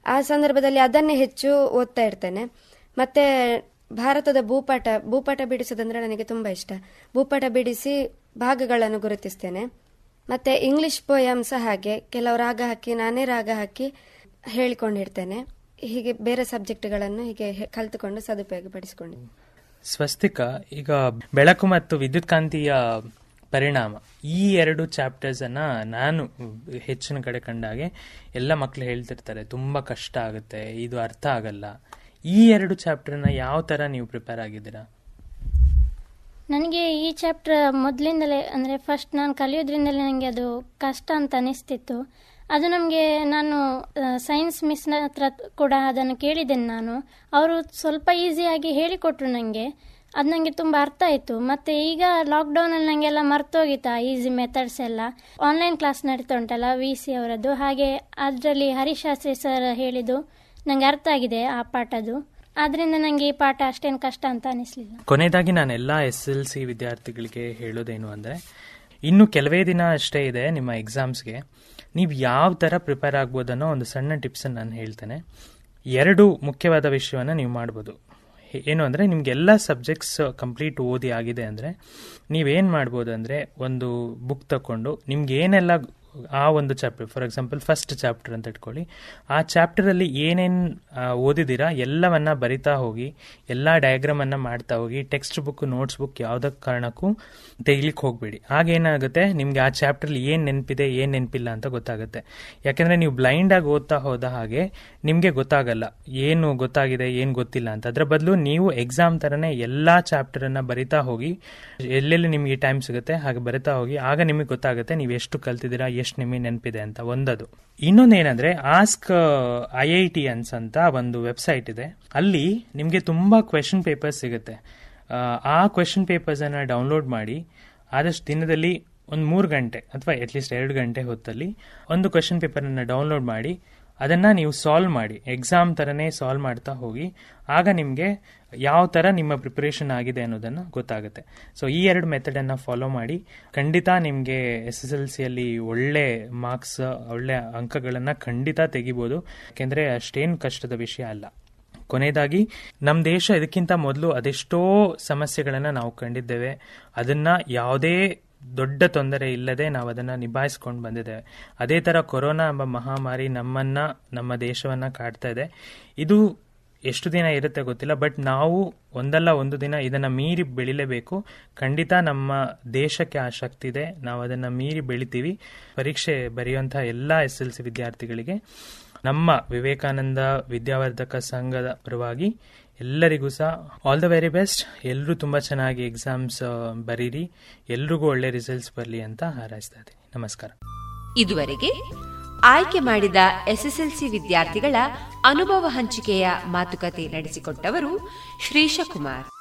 ಆ ಸಂದರ್ಭದಲ್ಲಿ ಅದನ್ನೇ ಹೆಚ್ಚು ಓದ್ತಾ ಇರ್ತೇನೆ. ಮತ್ತೆ ಭಾರತದ ಭೂಪಟ ಭೂಪಟ ಬಿಡಿಸೋದಂದ್ರೆ ನನಗೆ ತುಂಬಾ ಇಷ್ಟ. ಭೂಪಟ ಬಿಡಿಸಿ ಭಾಗಗಳನ್ನು ಗುರುತಿಸ್ತೇನೆ. ಮತ್ತೆ ಇಂಗ್ಲಿಷ್ ಪೋಯಮ್ಸ್ ಹಾಗೆ ಕೆಲವು ರಾಗ ಹಾಕಿ, ನಾನೇ ರಾಗ ಹಾಕಿ ಹೇಳಿಕೊಂಡಿರ್ತೇನೆ. ಹೀಗೆ ಬೇರೆ ಸಬ್ಜೆಕ್ಟ್ಗಳನ್ನು ಹೀಗೆ ಕಲಿತುಕೊಂಡು ಸದುಪಯೋಗ ಪಡಿಸಿಕೊಂಡಿದ್ದೇನೆ ಸ್ವಸ್ತಿಕ, ಈಗ ಬೆಳಕು ಮತ್ತು ವಿದ್ಯುತ್ ಕಾಂತೀಯ ಪರಿಣಾಮ. ಈ ಎರಡು ಚಾಪ್ಟರ್ಸ್ ಅನ್ನ ನಾನು ಹೆಚ್ಚಿನ ಕಡೆ ಕಂಡಾಗೆ ಎಲ್ಲ ಮಕ್ಕಳು ಹೇಳ್ತಿರ್ತಾರೆ, ತುಂಬ ಕಷ್ಟ ಆಗುತ್ತೆ, ಇದು ಅರ್ಥ ಆಗಲ್ಲ. ಈ ಎರಡು ಚಾಪ್ಟರ್ನ ಯಾವ ತರ ನೀವು ಪ್ರಿಪೇರ್ ಆಗಿದ್ದೀರಾ? ನನಗೆ ಈ ಚಾಪ್ಟರ್ ಮೊದಲಿಂದಲೇ, ಅಂದರೆ ಫಸ್ಟ್ ನಾನು ಕಲಿಯೋದ್ರಿಂದಲೇ ನನಗೆ ಅದು ಕಷ್ಟ ಅಂತ ಅನಿಸ್ತಿತ್ತು. ಅದು ನಮಗೆ ನಾನು ಸೈನ್ಸ್ ಮಿಸ್ನ ಹತ್ರ ಕೂಡ ಅದನ್ನು ಕೇಳಿದ್ದೇನೆ ನಾನು. ಅವರು ಸ್ವಲ್ಪ ಈಸಿಯಾಗಿ ಹೇಳಿಕೊಟ್ರು ನನಗೆ ಅದು ನನಗೆ ತುಂಬ ಅರ್ಥ ಆಯಿತು. ಮತ್ತು ಈಗ ಲಾಕ್ಡೌನಲ್ಲಿ ನನಗೆಲ್ಲ ಮರ್ತೋಗಿತ್ತು ಈಸಿ ಮೆಥಡ್ಸ್ ಎಲ್ಲ? ಆನ್ಲೈನ್ ಕ್ಲಾಸ್ ನಡೀತಾ ಉಂಟಲ್ಲ ವಿ ಸಿ ಅವರದ್ದು. ಹಾಗೆ ಅದರಲ್ಲಿ ಹರಿಶಾಸ್ತ್ರಿ ಸರ್ ಹೇಳಿದ್ದು ನಂಗೆ ಅರ್ಥ ಆಗಿದೆ ಆ ಪಾಠದ್ದು. ಆದ್ರಿಂದ ನಂಗೆ ಈ ಪಾಠ ಅಷ್ಟೇನು ಕಷ್ಟ ಅಂತ ಅನಿಸ್ಲಿಲ್ಲ. ಕೊನೆಯದಾಗಿ ನಾನು ಎಲ್ಲ ಎಸ್ ಎಲ್ ಸಿ ವಿದ್ಯಾರ್ಥಿಗಳಿಗೆ ಹೇಳೋದೇನು ಅಂದರೆ, ಇನ್ನು ಕೆಲವೇ ದಿನ ಅಷ್ಟೇ ಇದೆ ನಿಮ್ಮ ಎಕ್ಸಾಮ್ಸ್ಗೆ ನೀವು ಯಾವ ಥರ ಪ್ರಿಪೇರ್ ಆಗ್ಬೋದನ್ನೋ ಒಂದು ಸಣ್ಣ ಟಿಪ್ಸನ್ನು ನಾನು ಹೇಳ್ತೇನೆ. ಎರಡು ಮುಖ್ಯವಾದ ವಿಷಯವನ್ನು ನೀವು ಮಾಡ್ಬೋದು. ಏನು ಅಂದರೆ ನಿಮಗೆಲ್ಲ ಸಬ್ಜೆಕ್ಟ್ಸ್ ಕಂಪ್ಲೀಟ್ ಓದಿ ಆಗಿದೆ ಅಂದರೆ ನೀವೇನು ಮಾಡ್ಬೋದು ಅಂದರೆ ಒಂದು ಬುಕ್ ತಗೊಂಡು ನಿಮ್ಗೆ ಏನೆಲ್ಲ ಆ ಒಂದು chapter for example first chapter ಅಂತ ಇಟ್ಕೊಳ್ಳಿ. ಆ ಚಾಪ್ಟರಲ್ಲಿ ಏನೇನು ಓದಿದ್ದೀರಾ ಎಲ್ಲವನ್ನ ಬರಿತಾ ಹೋಗಿ, ಎಲ್ಲ ಡಯಾಗ್ರಾಮನ್ನು ಮಾಡ್ತಾ ಹೋಗಿ ಟೆಕ್ಸ್ಟ್ ಬುಕ್ ನೋಟ್ಸ್ ಬುಕ್ ಯಾವುದೇ ಕಾರಣಕ್ಕೂ ತೆಗಿಲಿಕ್ಕೆ ಹೋಗಬೇಡಿ. ಆಗೇನಾಗುತ್ತೆ ನಿಮಗೆ ಆ ಚಾಪ್ಟರ್ಲಿ ಏನು ನೆನಪಿದೆ, ಏನು ನೆನಪಿಲ್ಲ ಅಂತ ಗೊತ್ತಾಗುತ್ತೆ. ಯಾಕೆಂದರೆ ನೀವು ಬ್ಲೈಂಡಾಗಿ ಓದ್ತಾ ಹೋದ ಹಾಗೆ ನಿಮಗೆ ಗೊತ್ತಾಗಲ್ಲ. ಏನು ಗೊತ್ತಾಗಿದೆ, ಏನು ಗೊತ್ತಿಲ್ಲ ಅಂತ. ಅದರ ಬದಲು ನೀವು ಎಕ್ಸಾಮ್ ಥರನೇ ಎಲ್ಲ ಚಾಪ್ಟರನ್ನು ಬರಿತಾ ಹೋಗಿ, ಎಲ್ಲೆಲ್ಲಿ ನಿಮಗೆ ಟೈಮ್ ಸಿಗುತ್ತೆ ಹಾಗೆ ಬರಿತಾ ಹೋಗಿ, ಆಗ ನಿಮಗೆ ಗೊತ್ತಾಗುತ್ತೆ ನೀವು ಎಷ್ಟು ಕಲ್ತಿದ್ದೀರಾ ಎಷ್ಟು ನಿಮಗೆ ನೆನಪಿದೆ ಅಂತ ಒಂದದು. ಇನ್ನೊಂದು ಏನಂದ್ರೆ, ಆಸ್ಕ್ ಐ ಐ ಟಿ ಅನ್ಸ್ ಅಂತ ಒಂದು ವೆಬ್ಸೈಟ್ ಇದೆ. ಅಲ್ಲಿ ನಿಮಗೆ ತುಂಬಾ ಕ್ವೆಶನ್ ಪೇಪರ್ಸ್ ಸಿಗುತ್ತೆ. ಆ ಕ್ವೆಶನ್ ಪೇಪರ್ಸ್ ಅನ್ನ ಡೌನ್ಲೋಡ್ ಮಾಡಿ, ಆದಷ್ಟು ದಿನದಲ್ಲಿ ಒಂದು ಮೂರು ಗಂಟೆ, ಅಥವಾ ಅಟ್ಲೀಸ್ಟ್ ಎರಡು ಗಂಟೆ ಹೊತ್ತಲ್ಲಿ, ಒಂದು ಕ್ವೆಶನ್ ಪೇಪರನ್ನು ಡೌನ್ಲೋಡ್ ಮಾಡಿ ಅದನ್ನು ನೀವು ಸಾಲ್ವ್ ಮಾಡಿ ಎಕ್ಸಾಮ್ ಥರನೇ ಸಾಲ್ವ್ ಮಾಡ್ತಾ ಹೋಗಿ, ಆಗ ನಿಮಗೆ ಯಾವ ಥರ ನಿಮ್ಮ ಪ್ರಿಪರೇಷನ್ ಆಗಿದೆ ಅನ್ನೋದನ್ನು ಗೊತ್ತಾಗುತ್ತೆ. ಸೊ ಈ ಎರಡು ಮೆಥಡನ್ನು ಫಾಲೋ ಮಾಡಿ, ಖಂಡಿತ ನಿಮಗೆ ಎಸ್ ಎಸ್ ಎಲ್ ಸಿಯಲ್ಲಿ ಒಳ್ಳೆ ಮಾರ್ಕ್ಸ್ ಒಳ್ಳೆ ಅಂಕಗಳನ್ನು ಖಂಡಿತ ತೆಗಿಬೋದು. ಯಾಕೆಂದರೆ ಅಷ್ಟೇನು ಕಷ್ಟದ ವಿಷಯ ಅಲ್ಲ. ಕೊನೆಯದಾಗಿ ನಮ್ಮ ದೇಶ ಇದಕ್ಕಿಂತ ಮೊದಲು ಅದೆಷ್ಟೋ ಸಮಸ್ಯೆಗಳನ್ನು ನಾವು ಕಂಡಿದ್ದೇವೆ. ಅದನ್ನು ಯಾವುದೇ ದೊಡ್ಡ ತೊಂದರೆ ಇಲ್ಲದೆ ನಾವು ಅದನ್ನು ನಿಭಾಯಿಸ್ಕೊಂಡು ಬಂದಿದ್ದೇವೆ. ಅದೇ ಥರ ಕೊರೋನಾ ಎಂಬ ಮಹಾಮಾರಿ ನಮ್ಮನ್ನ, ನಮ್ಮ ದೇಶವನ್ನ ಕಾಡ್ತಾ ಇದೆ. ಇದು ಎಷ್ಟು ದಿನ ಇರುತ್ತೆ ಗೊತ್ತಿಲ್ಲ, ಬಟ್ ನಾವು ಒಂದಲ್ಲ ಒಂದು ದಿನ ಇದನ್ನ ಮೀರಿ ಬೆಳಿಲೇಬೇಕು. ಖಂಡಿತ ನಮ್ಮ ದೇಶಕ್ಕೆ ಆ ಇದೆ ನಾವು ಅದನ್ನ ಮೀರಿ ಬೆಳಿತೀವಿ. ಪರೀಕ್ಷೆ ಬರೆಯುವಂಥ ಎಲ್ಲ ಎಸ್ ಎಲ್ ಸಿ ವಿದ್ಯಾರ್ಥಿಗಳಿಗೆ ನಮ್ಮ ವಿವೇಕಾನಂದ ವಿದ್ಯಾವರ್ಧಕ ಸಂಘದ ಪರವಾಗಿ ಎಲ್ಲರಿಗೂ ಸಹ ಆಲ್ ದ ವೆರಿ ಬೆಸ್ಟ್ ಎಲ್ಲರೂ ತುಂಬ ಚೆನ್ನಾಗಿ ಎಕ್ಸಾಮ್ಸ್ ಬರೀರಿ. ಎಲ್ರಿಗೂ ಒಳ್ಳೆ ರಿಸಲ್ಟ್ಸ್ ಬರಲಿ ಅಂತ ಹಾರೈಸ್ತಾ ಇದ್ದೀನಿ. ನಮಸ್ಕಾರ. ಇದುವರೆಗೆ ಆಯ್ಕೆ ಮಾಡಿದ ಎಸ್ಎಸ್ಎಲ್ಸಿ ವಿದ್ಯಾರ್ಥಿಗಳ ಅನುಭವ ಹಂಚಿಕೆಯ ಮಾತುಕತೆ ನಡೆಸಿಕೊಟ್ಟವರು ಶ್ರೀಶಕುಮಾರ್.